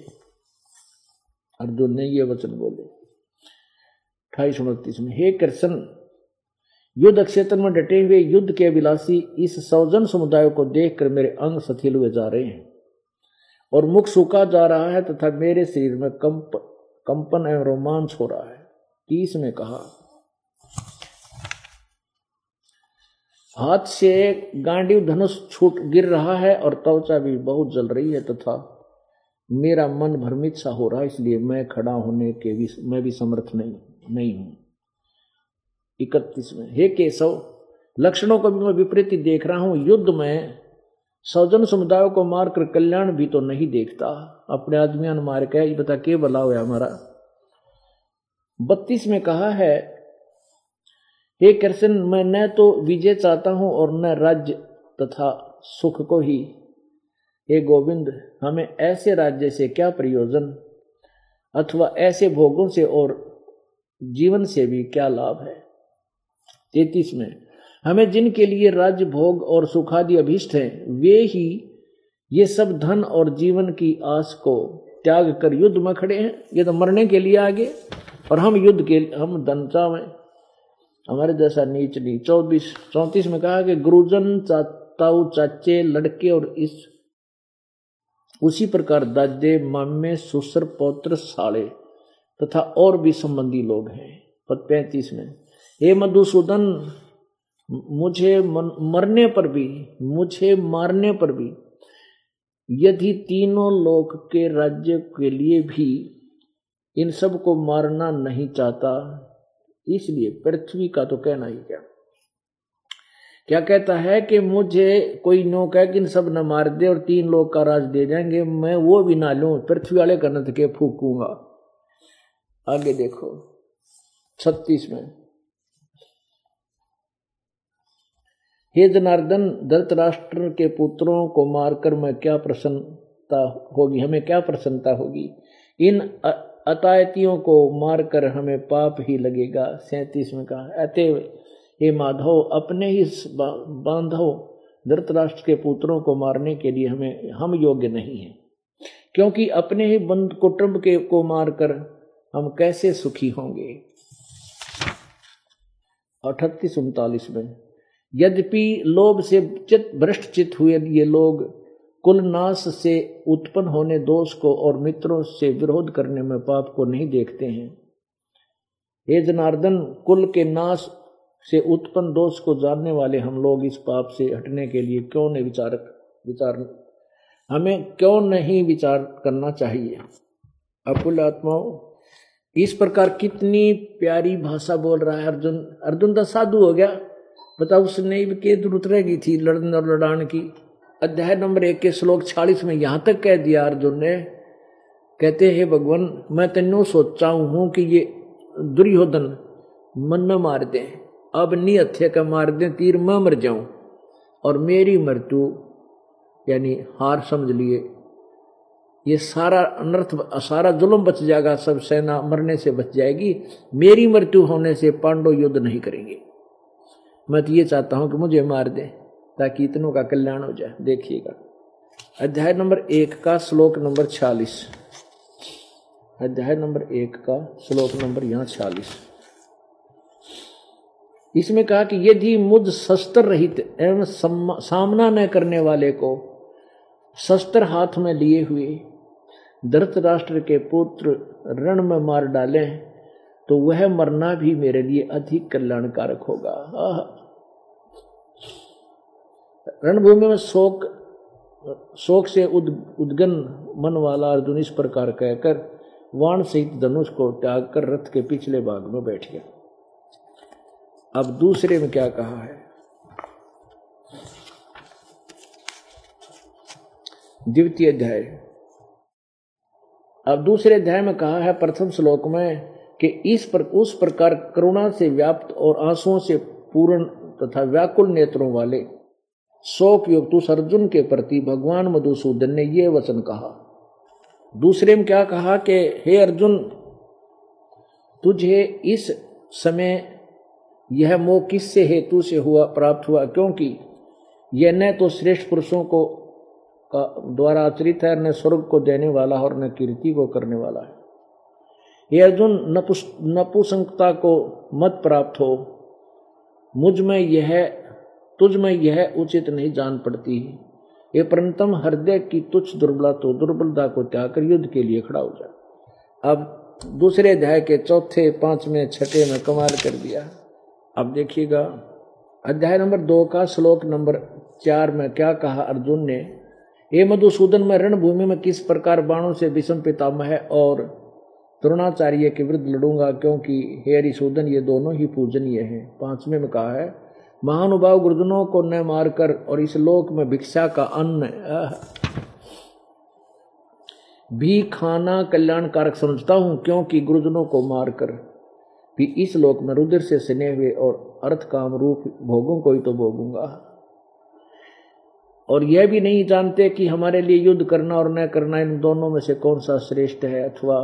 अर्जुन ने ये वचन बोले। अठाईस उनतीस में, हे कृष्ण, युद्ध क्षेत्र में डटे हुए युद्ध के अभिलाषी इस सौजन समुदाय को देखकर मेरे अंग सथिल हुए जा रहे हैं। और मुख सूखा जा रहा है तथा मेरे शरीर में कंप, कंपन एवं रोमांच हो रहा है। तीस में कहा, हाथ से गांडी धनुष छूट गिर रहा है और त्वचा भी बहुत जल रही है तथा मेरा मन भ्रमित सा हो रहा है, इसलिए मैं खड़ा होने के भी, मैं भी समर्थ नहीं नहीं हूँ। इकतीस में, हे केशव, लक्षणों को भी मैं विपरीत देख रहा हूँ। युद्ध में सौजन समुदाय को मारकर कल्याण भी तो नहीं देखता। अपने आदमियान मार के बता, के बला हुआ हमारा? बत्तीस में कहा है, हे कृष्ण, मैं न तो विजय चाहता हूँ और न राज्य तथा सुख को ही। हे गोविंद, हमें ऐसे राज्य से क्या प्रयोजन? अथवा ऐसे भोगों से और जीवन से भी क्या लाभ है? तैतीस में हमें जिनके लिए राज्य भोग और सुखादि अभिष्ट हैं, वे ही ये सब धन और जीवन की आस को त्याग कर युद्ध में खड़े हैं। ये तो मरने के लिए आगे, और हम युद्ध के हम धन चावे हमारे जैसा नीच नहीं चौबीस, चौतीस में कहा कि गुरुजन चाताऊ चाचे लड़के और इस, उसी प्रकार दादे मामे, सुसर, पौत्र, साले तथा और भी संबंधी लोग हैं। पद पैंतीस में, हे मधुसूदन मुझे मरने पर भी, मुझे मारने पर भी, यदि तीनों लोक के राज्य के लिए भी इन सबको मारना नहीं चाहता, इसलिए पृथ्वी का तो कहना ही क्या? क्या कहता है कि मुझे कोई नो कह कि इन सब न मार दे और तीन लोग का राज दे जाएँगे, मैं वो भी ना लू, पृथ्वी वाले का के फूकूँगा। आगे देखो, छत्तीस में हे जनार्दन धृतराष्ट्र के पुत्रों को मारकर मैं क्या प्रसन्नता होगी? हमें क्या प्रसन्नता होगी? इन अतायतियों को मारकर हमें पाप ही लगेगा सैतीस में कहा अतः हे माधव, अपने ही बांधव धृतराष्ट्र के पुत्रों को मारने के लिए हमें, हम योग्य नहीं हैं। क्योंकि अपने ही बंद कुटुंब के, को मारकर हम कैसे सुखी होंगे? अठतीस उनतालीस में यद्यपि लोभ से चित भ्रष्ट चित हुए ये लोग कुलनाश से उत्पन्न होने दोष को और मित्रों से विरोध करने में पाप को नहीं देखते हैं। हे जनार्दन, कुल के नाश से उत्पन्न दोष को जानने वाले हम लोग इस पाप से हटने के लिए क्यों नहीं विचार विचार, हमें क्यों नहीं विचार करना चाहिए? अकुल आत्माओं, इस प्रकार कितनी प्यारी भाषा बोल रहा है अर्जुन। अर्जुन तो साधु हो गया। बता उसने के ज़रूरत गई थी लड़न और लड़ान की। अध्याय नंबर एक के श्लोक छियालीस में यहाँ तक कह दिया अर्जुन ने, कहते, हैं भगवान, मैं तेनो सोचा हूँ कि ये दुर्योधन मन न मार दे, अब नी हथे का मार दे, तीर मैं मर जाऊँ, और मेरी मृत्यु, यानी हार समझ लिए। ये सारा अनर्थ, सारा जुल्म बच जाएगा, सब सेना मरने से बच जाएगी, मेरी मृत्यु होने से पांडव युद्ध नहीं करेंगे। मैं तो ये चाहता हूँ कि मुझे मार दे, ताकि इतनों का कल्याण हो जाए। देखिएगा। अध्याय नंबर एक का श्लोक नंबर छियालीस अध्याय नंबर एक का श्लोक नंबर यहाँ छियालीस इसमें कहा कि यदि मुझ शस्त्र रहित एवं सामना न करने वाले को शस्त्र हाथ में लिए हुए धृतराष्ट्र के पुत्र रण में मार डालें तो वह मरना भी मेरे लिए अधिक कल्याणकारक होगा। रणभूमि में शोक शोक से उद, उद्गन मन वाला अर्जुन इस प्रकार कहकर वाण सहित धनुष को त्याग कर रथ के पिछले भाग में बैठ गया। अब दूसरे में क्या कहा है? द्वितीय अध्याय। अब दूसरे अध्याय में कहा है प्रथम श्लोक में कि इस पर, उस प्रकार करुणा से व्याप्त और आंसुओं से पूर्ण तथा व्याकुल नेत्रों वाले शोक युक्त उस अर्जुन के प्रति भगवान मधुसूदन ने यह वचन कहा। दूसरे में क्या कहा कि, हे अर्जुन, तुझे इस समय यह मोह किससे हेतु से हुआ, प्राप्त हुआ? क्योंकि यह न तो श्रेष्ठ पुरुषों को, द्वारा आचरित है, न स्वर्ग को देने वाला और न कीर्ति को करने वाला है। ये अर्जुन, नपुस नपुसंकता को मत प्राप्त हो। मुझमें यह, तुझ में यह उचित नहीं जान पड़ती। ये परंतम हृदय की तुच्छ दुर्बला तो दुर्बलता को त्याग कर युद्ध के लिए खड़ा हो जाए अब दूसरे अध्याय के चौथे, पाँचवें, छठे में कमाल कर दिया। अब देखिएगा, अध्याय नंबर दो का श्लोक नंबर चार में क्या कहा अर्जुन ने ये मधुसूदन, में रणभूमि में किस प्रकार बाणों से विषम पितामह और द्रोणाचार्य के विरुद्ध लड़ूँगा क्योंकि हे हरिशोधन, ये दोनों ही पूजनीय हैं। पाँचवें में कहा है, महानुभाव गुरुजनों को न मारकर और इस लोक में भिक्षा का अन्न भी खाना कल्याणकारक समझता हूँ क्योंकि गुरुजनों को मारकर। भी इस लोक में रुद्र से सने हुए और अर्थ काम रूप भोगों को ही तो भोगूँगा। और यह भी नहीं जानते कि हमारे लिए युद्ध करना और न करना इन दोनों में से कौन सा श्रेष्ठ है अथवा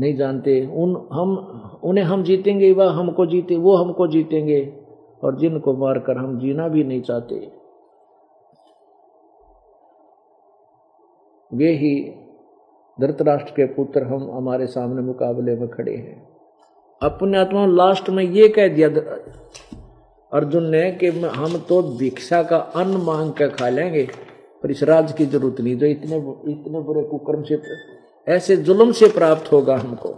नहीं जानते। उन, हम, उन्हें हम जीतेंगे, वह हमको जीते, वो हमको जीतेंगे। और जिनको मारकर हम जीना भी नहीं चाहते। वे ही धृतराष्ट्र के पुत्र हम हमारे सामने मुकाबले में खड़े हैं। अपने आत्मा लास्ट में ये कह दिया, अर्जुन ने कि हम तो भिक्षा का अन्न मांग कर खा लेंगे, पर इस राज की ज़रूरत नहीं। जो इतने इतने बुरे कुकर्म से ऐसे जुल्म से प्राप्त होगा हमको।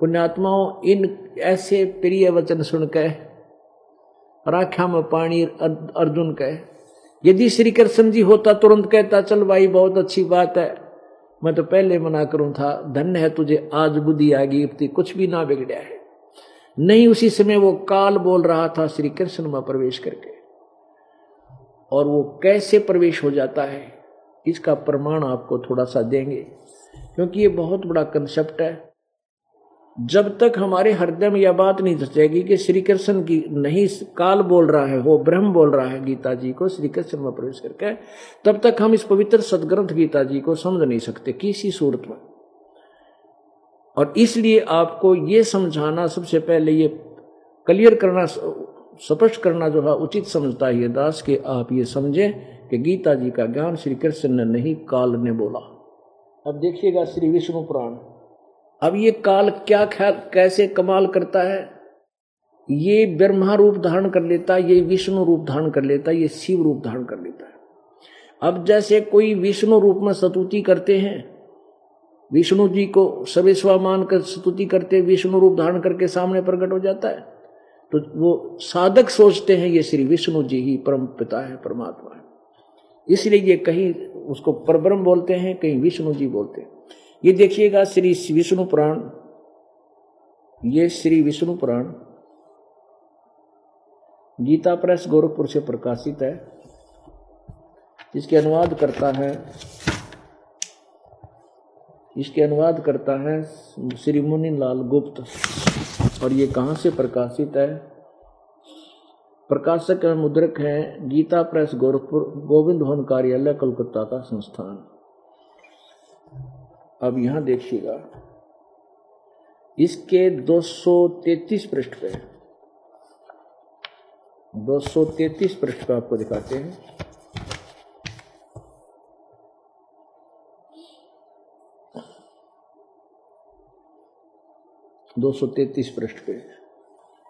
पुण्यात्माओं, इन ऐसे प्रिय वचन सुनकर, राख्या में पानी अर्जुन कहे, यदि श्री कृष्ण जी होता, तुरंत कहता, चल भाई, बहुत अच्छी बात है। मैं तो पहले मना करूँ था, धन्य है तुझे, आज बुद्धि आ गई कुछ भी ना बिगड़ा है। नहीं, उसी समय वो काल बोल रहा था श्री कृष्ण में प्रवेश करके। और वो कैसे प्रवेश हो जाता है? इसका प्रमाण आपको थोड़ा सा देंगे, क्योंकि ये बहुत बड़ा कंसेप्ट है। जब तक हमारे हृदय में यह बात नहीं धसेगी कि श्री कृष्ण की नहीं, काल बोल रहा है वो ब्रह्म बोल रहा है गीता जी को श्री कृष्ण में प्रवेश करके, तब तक हम इस पवित्र सदग्रंथ गीता जी को समझ नहीं सकते, किसी सूरत में। और इसलिए आपको ये समझाना सबसे पहले, ये क्लियर करना, स्पष्ट करना जो है, उचित समझता है दास कि आप ये समझें कि गीता जी का ज्ञान श्री कृष्ण ने नहीं काल ने बोला। अब देखिएगा श्री विष्णु पुराण। अब ये काल क्या ख्याल कैसे कमाल करता है? ये ब्रह्मा रूप धारण कर लेता है ये विष्णु रूप धारण कर लेता है ये शिव रूप धारण कर लेता है। अब जैसे कोई विष्णु रूप में स्तुति करते हैं विष्णु जी को सवेस्वा मानकर स्तुति करते विष्णु रूप धारण करके सामने प्रकट हो जाता है तो वो साधक सोचते हैं ये श्री विष्णु जी ही परम पिता है परमात्मा है। इसलिए ये कहीं उसको परब्रह्म बोलते हैं, कहीं विष्णु जी बोलते हैं। ये देखिएगा, श्री विष्णु पुराण, ये श्री विष्णु पुराण गीता प्रेस गोरखपुर से प्रकाशित है इसके अनुवाद करता है इसके अनुवाद करता है श्री मुनि लाल गुप्त, और ये कहाँ से प्रकाशित है? प्रकाशक एवं मुद्रक है गीता प्रेस गोरखपुर, गोविंद भवन कार्यालय कोलकाता का संस्थान। अब यहाँ देखिएगा। इसके 233 पृष्ठ पे 233 पृष्ठ पे आपको दिखाते हैं। दो सौ तैतीस पृष्ठ पे।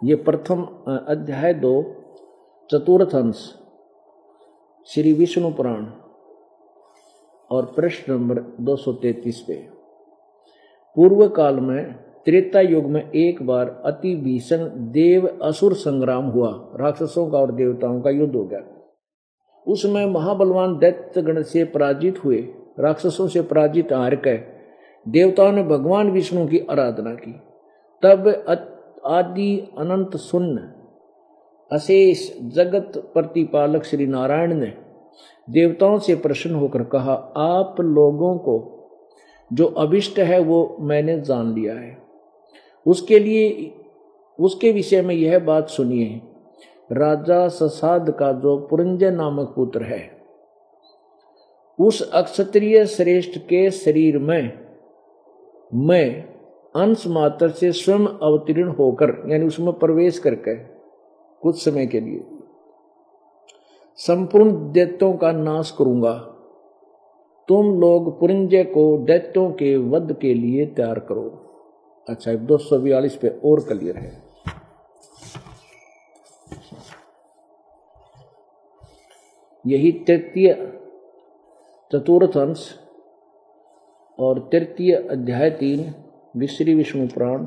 ये प्रथम अध्याय दो चतुर्थ अंश श्री विष्णु पुराण और प्रश्न नंबर दो सौ तैतीस पे। पूर्व काल में, त्रेता युग में एक बार अति भीषण देव असुर संग्राम हुआ। राक्षसों का और देवताओं का युद्ध हो गया। उसमें महाबलवान दैत्य गण से पराजित हुए, राक्षसों से पराजित हार के देवताओं ने भगवान विष्णु की आराधना की। तब आदि अनंत सुन्न अशेष जगत प्रतिपालक श्री नारायण ने देवताओं से प्रश्न होकर कहा, आप लोगों को जो अभिष्ट है वो मैंने जान लिया है। उसके लिए, उसके विषय में यह बात सुनिए, राजा ससाद का जो पुरंजय नामक पुत्र है, उस अक्षत्रिय श्रेष्ठ के शरीर में मैं अंश मात्र से स्वयं अवतीर्ण होकर, यानी उसमें प्रवेश करके कुछ समय के लिए। संपूर्ण दैत्यों का नाश करूँगा। तुम लोग पुरंजय को दैत्यों के वध के लिए तैयार करो। अच्छा दो सौ बयालीस पे और क्लियर है। यही तृतीय, चतुर्थ अंश और तृतीय अध्याय तीन विश्री विष्णु पुराण,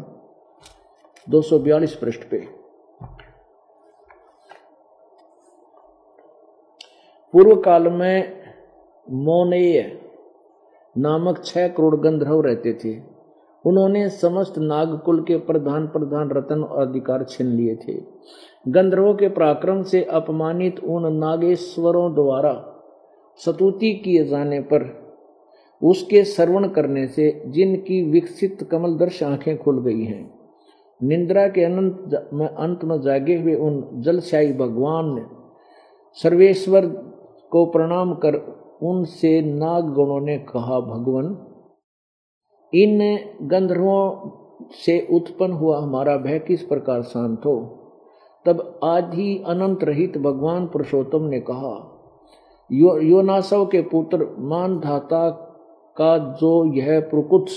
दो सौ बयालीस पृष्ठ पे। पूर्व काल में मोनेय नामक छह करोड़ गंधर्व रहते थे। उन्होंने समस्त नागकुल के प्रधान प्रधान रतन और अधिकार छीन लिए थे। गंधर्वों के पराक्रम से अपमानित उन नागेश्वरों द्वारा सतुति किए जाने पर उसके श्रवण करने से जिनकी विकसित कमलदर्श आँखें खुल गई हैं, निंद्रा के अनंत में अंत में जागे हुए उन जलशाही भगवान ने सर्वेश्वर को प्रणाम कर उनसे नाग गणों ने कहा भगवान इन गंधर्वों से उत्पन्न हुआ हमारा भय किस प्रकार शांत हो? तब आदि अनंत रहित भगवान पुरुषोत्तम ने कहा यो, योनासव के पुत्र मानधाता का जो यह प्रकुत्स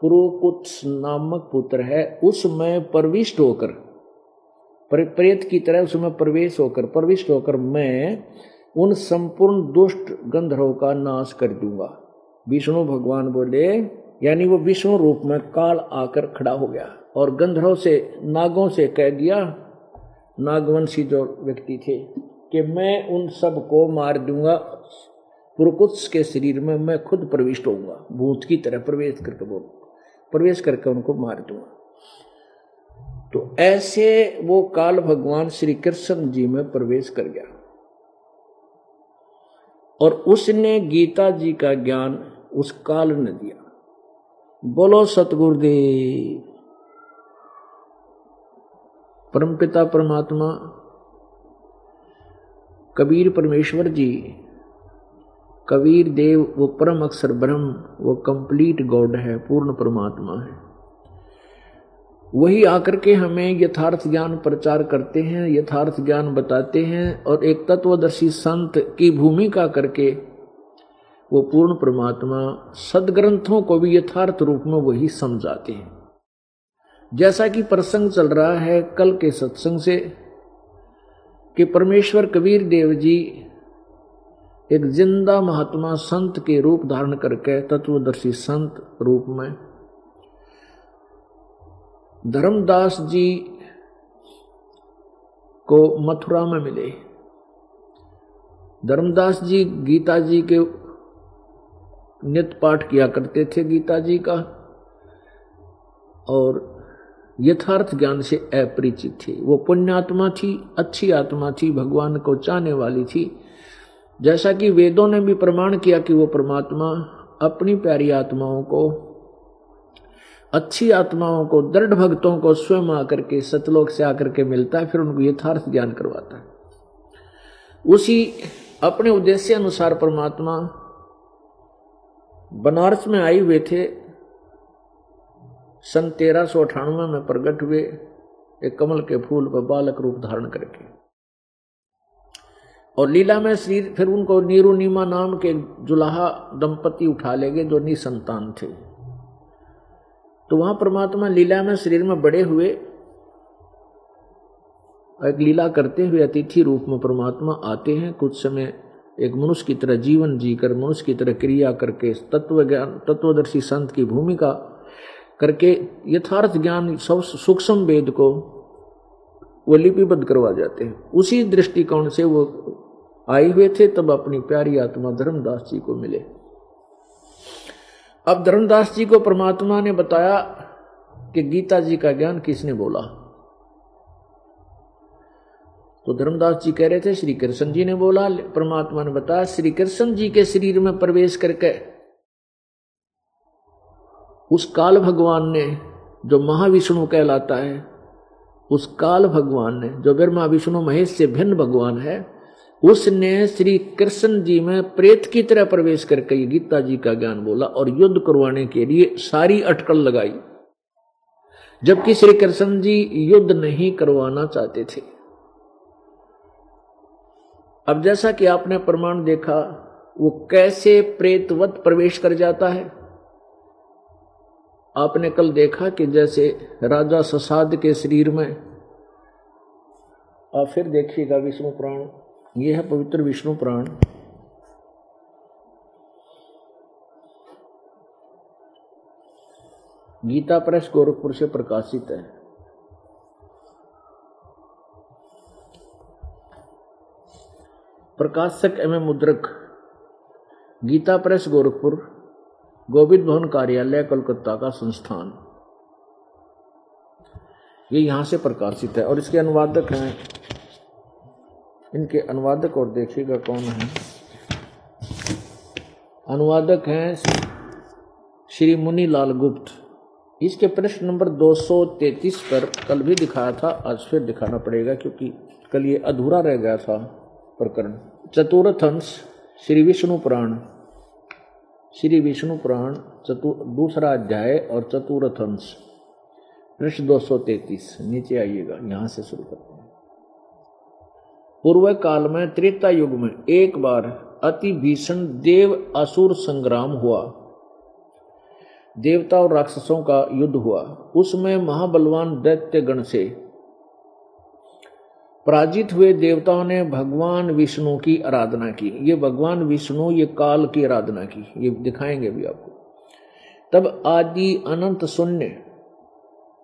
पुरुकुत्स नामक पुत्र है उसमें प्रविष्ट होकर प्रेत की तरह उसमें प्रवेश होकर प्रविष्ट होकर मैं उन संपूर्ण दुष्ट गंधर्वों का नाश कर दूँगा। विष्णु भगवान बोले, यानी वो विष्णु रूप में काल आकर खड़ा हो गया और गंधर्व से, नागों से कह दिया, नागवंशी जो व्यक्ति थे, कि मैं उन सबको मार दूँगा, पुरकुत्स के शरीर में मैं खुद प्रविष्ट होऊँगा, भूत की तरह प्रवेश करके बोल प्रवेश करके उनको मार दूँगा। तो ऐसे वो काल भगवान श्री कृष्ण जी में प्रवेश कर गया। और उसने गीता जी का ज्ञान उस काल ने दिया। बोलो सतगुरुदेव। परमपिता, परमात्मा, कबीर परमेश्वर जी, कबीर देव वो परम अक्षर ब्रह्म, वो कंप्लीट गॉड है, पूर्ण परमात्मा है। वही आकर के हमें यथार्थ ज्ञान प्रचार करते हैं, यथार्थ ज्ञान बताते हैं और एक तत्वदर्शी संत की भूमिका करके वो पूर्ण परमात्मा सदग्रंथों को भी यथार्थ रूप में वही समझाते हैं। जैसा कि प्रसंग चल रहा है कल के सत्संग से कि परमेश्वर कबीर देव जी एक ज़िंदा महात्मा संत के रूप धारण करके तत्वदर्शी संत रूप में धर्मदास जी को मथुरा में मिले। धर्मदास जी गीता जी के नित्य पाठ किया करते थे गीता जी का, और यथार्थ ज्ञान से अपरिचित थी। वो पुण्यात्मा थी, अच्छी आत्मा थी, भगवान को चाहने वाली थी। जैसा कि वेदों ने भी प्रमाण किया कि वो परमात्मा अपनी प्यारी आत्माओं को अच्छी आत्माओं को, दृढ़ भक्तों को स्वयं आकर के, सतलोक से आकर के मिलता है, फिर उनको यथार्थ ज्ञान करवाता है। उसी अपने उद्देश्य अनुसार परमात्मा बनारस में आए हुए थे। सन तेरह सौ अठानवे में प्रकट हुए एक कमल के फूल पर बालक रूप धारण करके। और लीला में श्री, फिर उनको नीरू नीमा नाम के जुलाहा दंपति उठा ले गए, जो निसंतान थे। तो वहाँ परमात्मा लीला में शरीर में बड़े हुए एक लीला करते हुए अतिथि रूप में परमात्मा आते हैं। कुछ समय एक मनुष्य की तरह जीवन जीकर, मनुष्य की तरह क्रिया करके, तत्व ज्ञान, तत्वदर्शी संत की भूमिका करके यथार्थ ज्ञान सब सूक्ष्म वेद को वो लिपिबद्ध करवा जाते हैं। उसी दृष्टिकोण से वो आए हुए थे, तब अपनी प्यारी आत्मा धर्मदास जी को मिले। अब धर्मदास जी को परमात्मा ने बताया कि गीता जी का ज्ञान किसने बोला? तो धर्मदास जी कह रहे थे, श्री कृष्ण जी ने बोला, परमात्मा ने बताया, श्री कृष्ण जी के शरीर में प्रवेश करके उस काल भगवान ने जो महाविष्णु कहलाता है, उस काल भगवान ने, जो ब्रह्मा, विष्णु, महेश से भिन्न भगवान है उसने श्री कृष्ण जी में प्रेत की तरह प्रवेश करके गीता जी का ज्ञान बोला और युद्ध करवाने के लिए सारी अटकल लगाई। जबकि श्री कृष्ण जी युद्ध नहीं करवाना चाहते थे। अब जैसा कि आपने प्रमाण देखा, वो कैसे प्रेतवत प्रवेश कर जाता है? आपने कल देखा कि जैसे राजा ससाद के शरीर में, आप फिर देखिएगा विष्णु पुराण। ये है पवित्र विष्णु पुराण। गीता प्रेस गोरखपुर से प्रकाशित है। प्रकाशक एवं मुद्रक, गीता प्रेस गोरखपुर, गोविंद भवन कार्यालय, कोलकाता का संस्थान। ये यहाँ से प्रकाशित है और इसके अनुवादक हैं इनके अनुवादक और देखिएगा कौन है। अनुवादक हैं श्री मुनि लाल गुप्त इसके प्रश्न नंबर 233 पर कल भी दिखाया था, आज फिर दिखाना पड़ेगा क्योंकि कल ये अधूरा रह गया था प्रकरण। चतुर्थ अंश श्री विष्णु पुराण। श्री विष्णु पुराण चतुर दूसरा अध्याय और चतुर्थ अंश पृष्ठ 233 नीचे आइएगा, यहाँ से शुरू करते पूर्व काल में, त्रेता युग में एक बार अति भीषण देव असुर संग्राम हुआ। देवता और राक्षसों का युद्ध हुआ। उसमें महाबलवान दैत्य गण से पराजित हुए देवताओं ने भगवान विष्णु की आराधना की। ये भगवान विष्णु, ये काल की आराधना की। ये दिखाएँगे भी आपको। तब आदि अनंत शून्य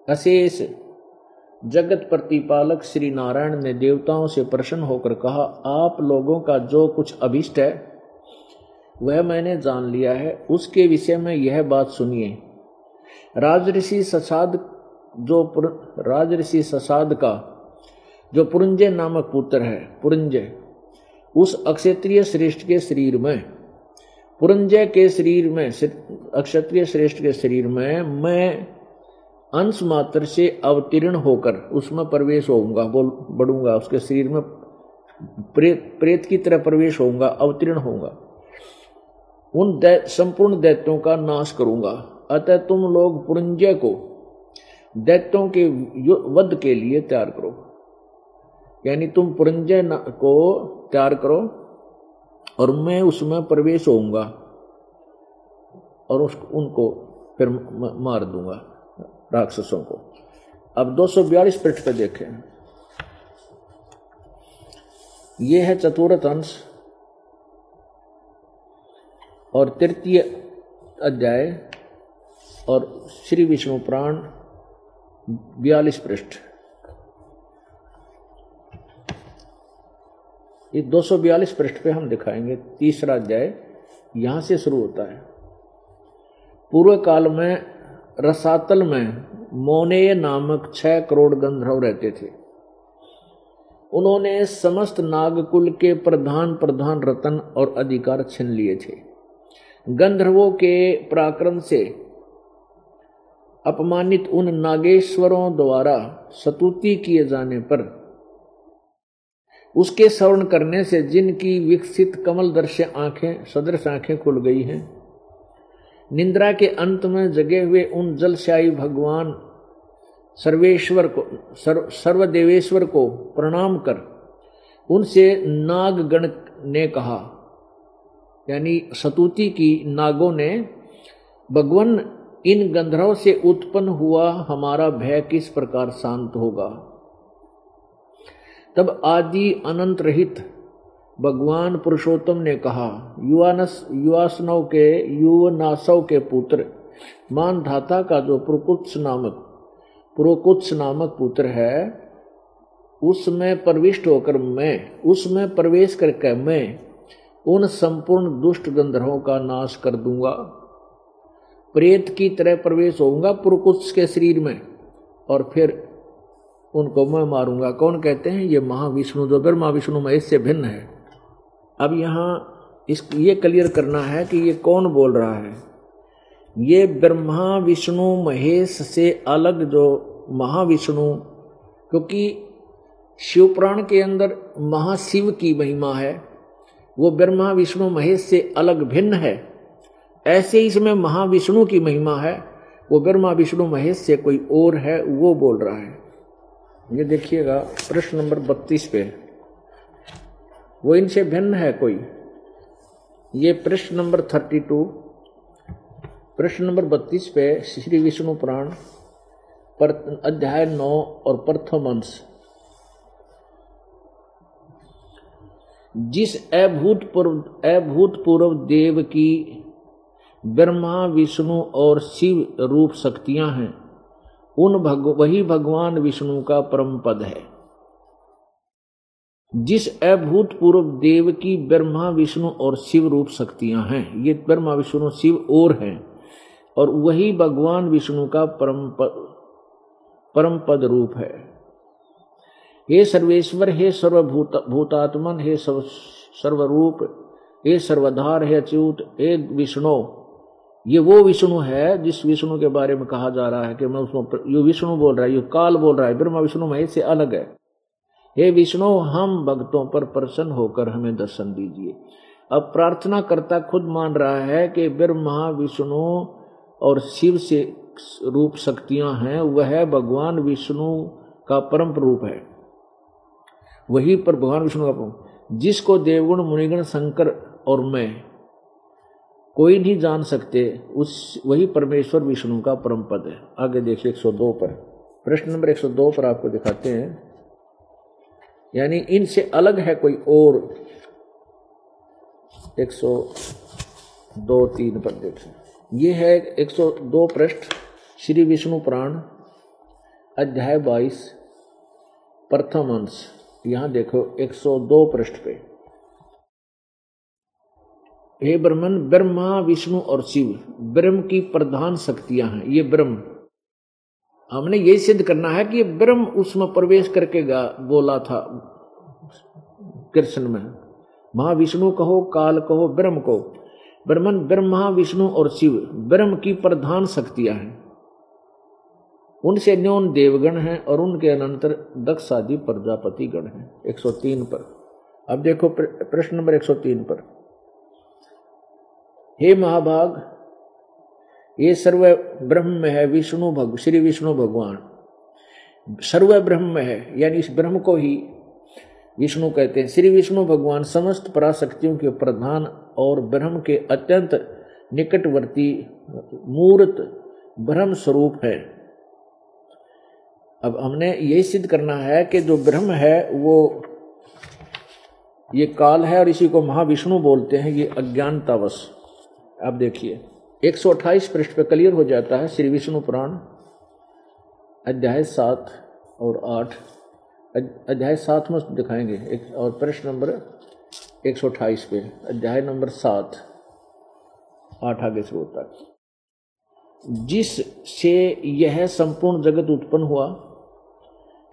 अशेष जगत प्रतिपालक श्री नारायण ने देवताओं से प्रसन्न होकर कहा, आप लोगों का जो कुछ अभिष्ट है, वह मैंने जान लिया है। उसके विषय में यह बात सुनिए। राजऋषि ससाद जो राजऋषि ससाद का, जो पुरंजय नामक पुत्र है पुरंजय उस अक्षत्रिय श्रेष्ठ के शरीर में पुरंजय के शरीर में, अक्षत्रिय श्रेष्ठ के शरीर में मैं अंश मात्र से अवतीर्ण होकर उसमें प्रवेश होऊँगा बोल बढ़ूँगा उसके शरीर में प्रेत प्रेत की तरह प्रवेश होऊँगा अवतीर्ण होऊँगा। उन दै, संपूर्ण दैत्यों का नाश करूँगा। अतः तुम लोग पुरंजय को दैत्यों के वध के लिए तैयार करो। यानी तुम पुरंजय को तैयार करो और मैं उसमें प्रवेश होऊँगा और उस उनको फिर मार दूँगा। राक्षसों को। अब 242 पृष्ठ पे देखें। यह है चतुर्थ अंश और तृतीय अध्याय और श्री विष्णु प्राण बयालीस पृष्ठ। ये 242 पृष्ठ पे हम दिखाएँगे तीसरा अध्याय। यहाँ से शुरू होता है। पूर्व काल में रसातल में मोने नामक छह करोड़ गंधर्व रहते थे। उन्होंने समस्त नागकुल के प्रधान प्रधान रतन और अधिकार छीन लिए थे। गंधर्वों के पराक्रम से अपमानित उन नागेश्वरों द्वारा सतुति किए जाने पर, उसके श्रवण करने से जिनकी विकसित कमल दर्श आँखें, सदृश आँखें खुल गई हैं निंद्रा के अंत में जगे हुए उन जलशाही भगवान सर्वेश्वर को, सर्व, सर्वदेवेश्वर को प्रणाम कर, उनसे नागगण ने कहा, यानी सतुति की नागों ने, भगवान, इन गंधर्व से उत्पन्न हुआ हमारा भय किस प्रकार शांत होगा? तब आदि अनंत रहित भगवान पुरुषोत्तम ने कहा, युवानस, युवासनव के, युवनासव के पुत्र मान धाता का जो पुरुकुत्स नामक, पुरोकुत्स नामक पुत्र है, उसमें प्रविष्ट होकर मैं, उसमें प्रवेश करके मैं उन संपूर्ण दुष्ट गंधर्वों का नाश कर दूँगा। प्रेत की तरह प्रवेश होऊँगा पुरुकुत्स के शरीर में और फिर उनको मैं मारूँगा। कौन कहते हैं? ये महाविष्णु, जो ब्रह्मा विष्णु महेश से भिन्न है। अब यहाँ इस, ये क्लियर करना है कि ये कौन बोल रहा है? ये ब्रह्मा, विष्णु, महेश से अलग जो महाविष्णु, क्योंकि शिवपुराण के अंदर महाशिव की महिमा है, वो ब्रह्मा, विष्णु, महेश से अलग भिन्न है। ऐसे ही इसमें महाविष्णु की महिमा है, वो ब्रह्मा, विष्णु, महेश से कोई और है, वो बोल रहा है। ये देखिएगा प्रश्न नंबर बत्तीस पे। वो इनसे भिन्न है कोई। ये प्रश्न नंबर थर्टी टू, प्रश्न नंबर बत्तीस पे श्री विष्णु पुराण, पर अध्याय नौ और प्रथम अंश। जिस अभूतपूर्व अभूतपूर्व देव की ब्रह्मा, विष्णु और शिव रूप शक्तियाँ हैं, उन भग, वही भगवान विष्णु का परम पद है। जिस अभूतपूर्व देव की ब्रह्मा, विष्णु और शिव रूप शक्तियाँ हैं, ये ब्रह्मा, विष्णु, शिव और हैं, और वही भगवान विष्णु का परम परम पद रूप है। हे सर्वेश्वर, हे सर्वभूत, भूतात्मन, हे सर्व, सर्वरूप, हे सर्वधार, हे अच्युत, हे विष्णु, ये वो विष्णु है जिस विष्णु के बारे में कहा जा रहा है कि मैं उसमें यो विष्णु बोल रहा है, यो काल बोल रहा है, ब्रह्मा, विष्णु महेश से अलग है। हे विष्णु, हम भक्तों पर प्रसन्न होकर हमें दर्शन दीजिए। अब प्रार्थना करता खुद मान रहा है कि ब्रह्मा विष्णु और शिव से रूप शक्तियाँ हैं, वह भगवान विष्णु का परम रूप है। वही पर भगवान विष्णु का परम। जिसको देवगुण, मुनिगण, शंकर और मैं कोई नहीं जान सकते, उस, वही परमेश्वर विष्णु का परम पद है। आगे देखिए 102 पर। प्रश्न नंबर 102 पर आपको दिखाते हैं। यानी इनसे अलग है कोई और। 102 तीन पर देखिए ये है 102 पृष्ठ श्री विष्णु पुराण, अध्याय 22 प्रथम अंश। यहाँ देखो 102 पृष्ठ पे। हे ब्रह्मन, ब्रह्मा, विष्णु और शिव, ब्रह्म की प्रधान शक्तियाँ हैं। ये ब्रह्म हमने ये सिद्ध करना है कि ब्रह्म उसमें प्रवेश करके बोला था कृष्ण में। महाविष्णु कहो, काल कहो, ब्रह्म को। ब्रह्मन ब्रह्मा, विष्णु और शिव, ब्रह्म की प्रधान शक्तियाँ हैं। उनसे न्यून देवगण हैं और उनके अनंतर दक्ष आदि प्रजापति गण हैं 103 पर। अब देखो प्रश्न नंबर 103 पर। हे महाभाग ये सर्व ब्रह्म है, विष्णु भग, श्री विष्णु भगवान। सर्व ब्रह्म है, यानी इस ब्रह्म को ही विष्णु कहते हैं। श्री विष्णु भगवान समस्त पराशक्तियों के प्रधान और ब्रह्म के अत्यंत निकटवर्ती मूर्त ब्रह्म स्वरूप है। अब हमने यही सिद्ध करना है कि जो ब्रह्म है, वो ये काल है और इसी को महाविष्णु बोलते हैं, ये अज्ञानतावश। अब देखिए। 128 पृष्ठ पे क्लियर हो जाता है। श्री विष्णु पुराण, अध्याय सात और आठ। अध्याय सात में दिखाएँगे। एक और प्रश्न नंबर एक सौ अट्ठाईस पे। अध्याय नंबर सात, आठ आगे से होता है। जिस से यह संपूर्ण जगत उत्पन्न हुआ,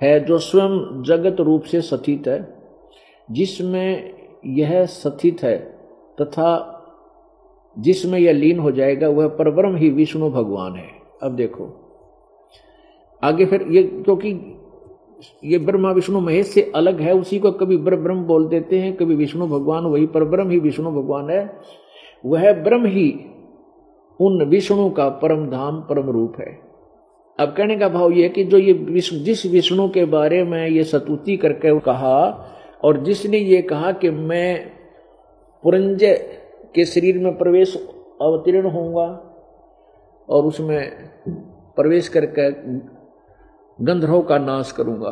है जो स्वयं जगत रूप से स्थित है, जिसमें यह स्थित है तथा जिसमें यह लीन हो जाएगा, वह परब्रह्म ही विष्णु भगवान है। अब देखो। आगे फिर ये, क्योंकि ये ब्रह्मा विष्णु महेश से अलग है, उसी को कभी ब्रह्म बोल देते हैं, कभी विष्णु भगवान, वही पर ब्रह्म ही विष्णु भगवान है। वह ब्रह्म ही उन विष्णु का परम धाम, परम रूप है। अब कहने का भाव यह कि जो ये विष्णु जिस विष्णु के बारे में ये सतुति करके कहा, और जिसने ये कहा कि मैं पुरंजय के शरीर में प्रवेश अवतीर्ण होऊँगा और उसमें प्रवेश करके गंधर्व का नाश करूँगा।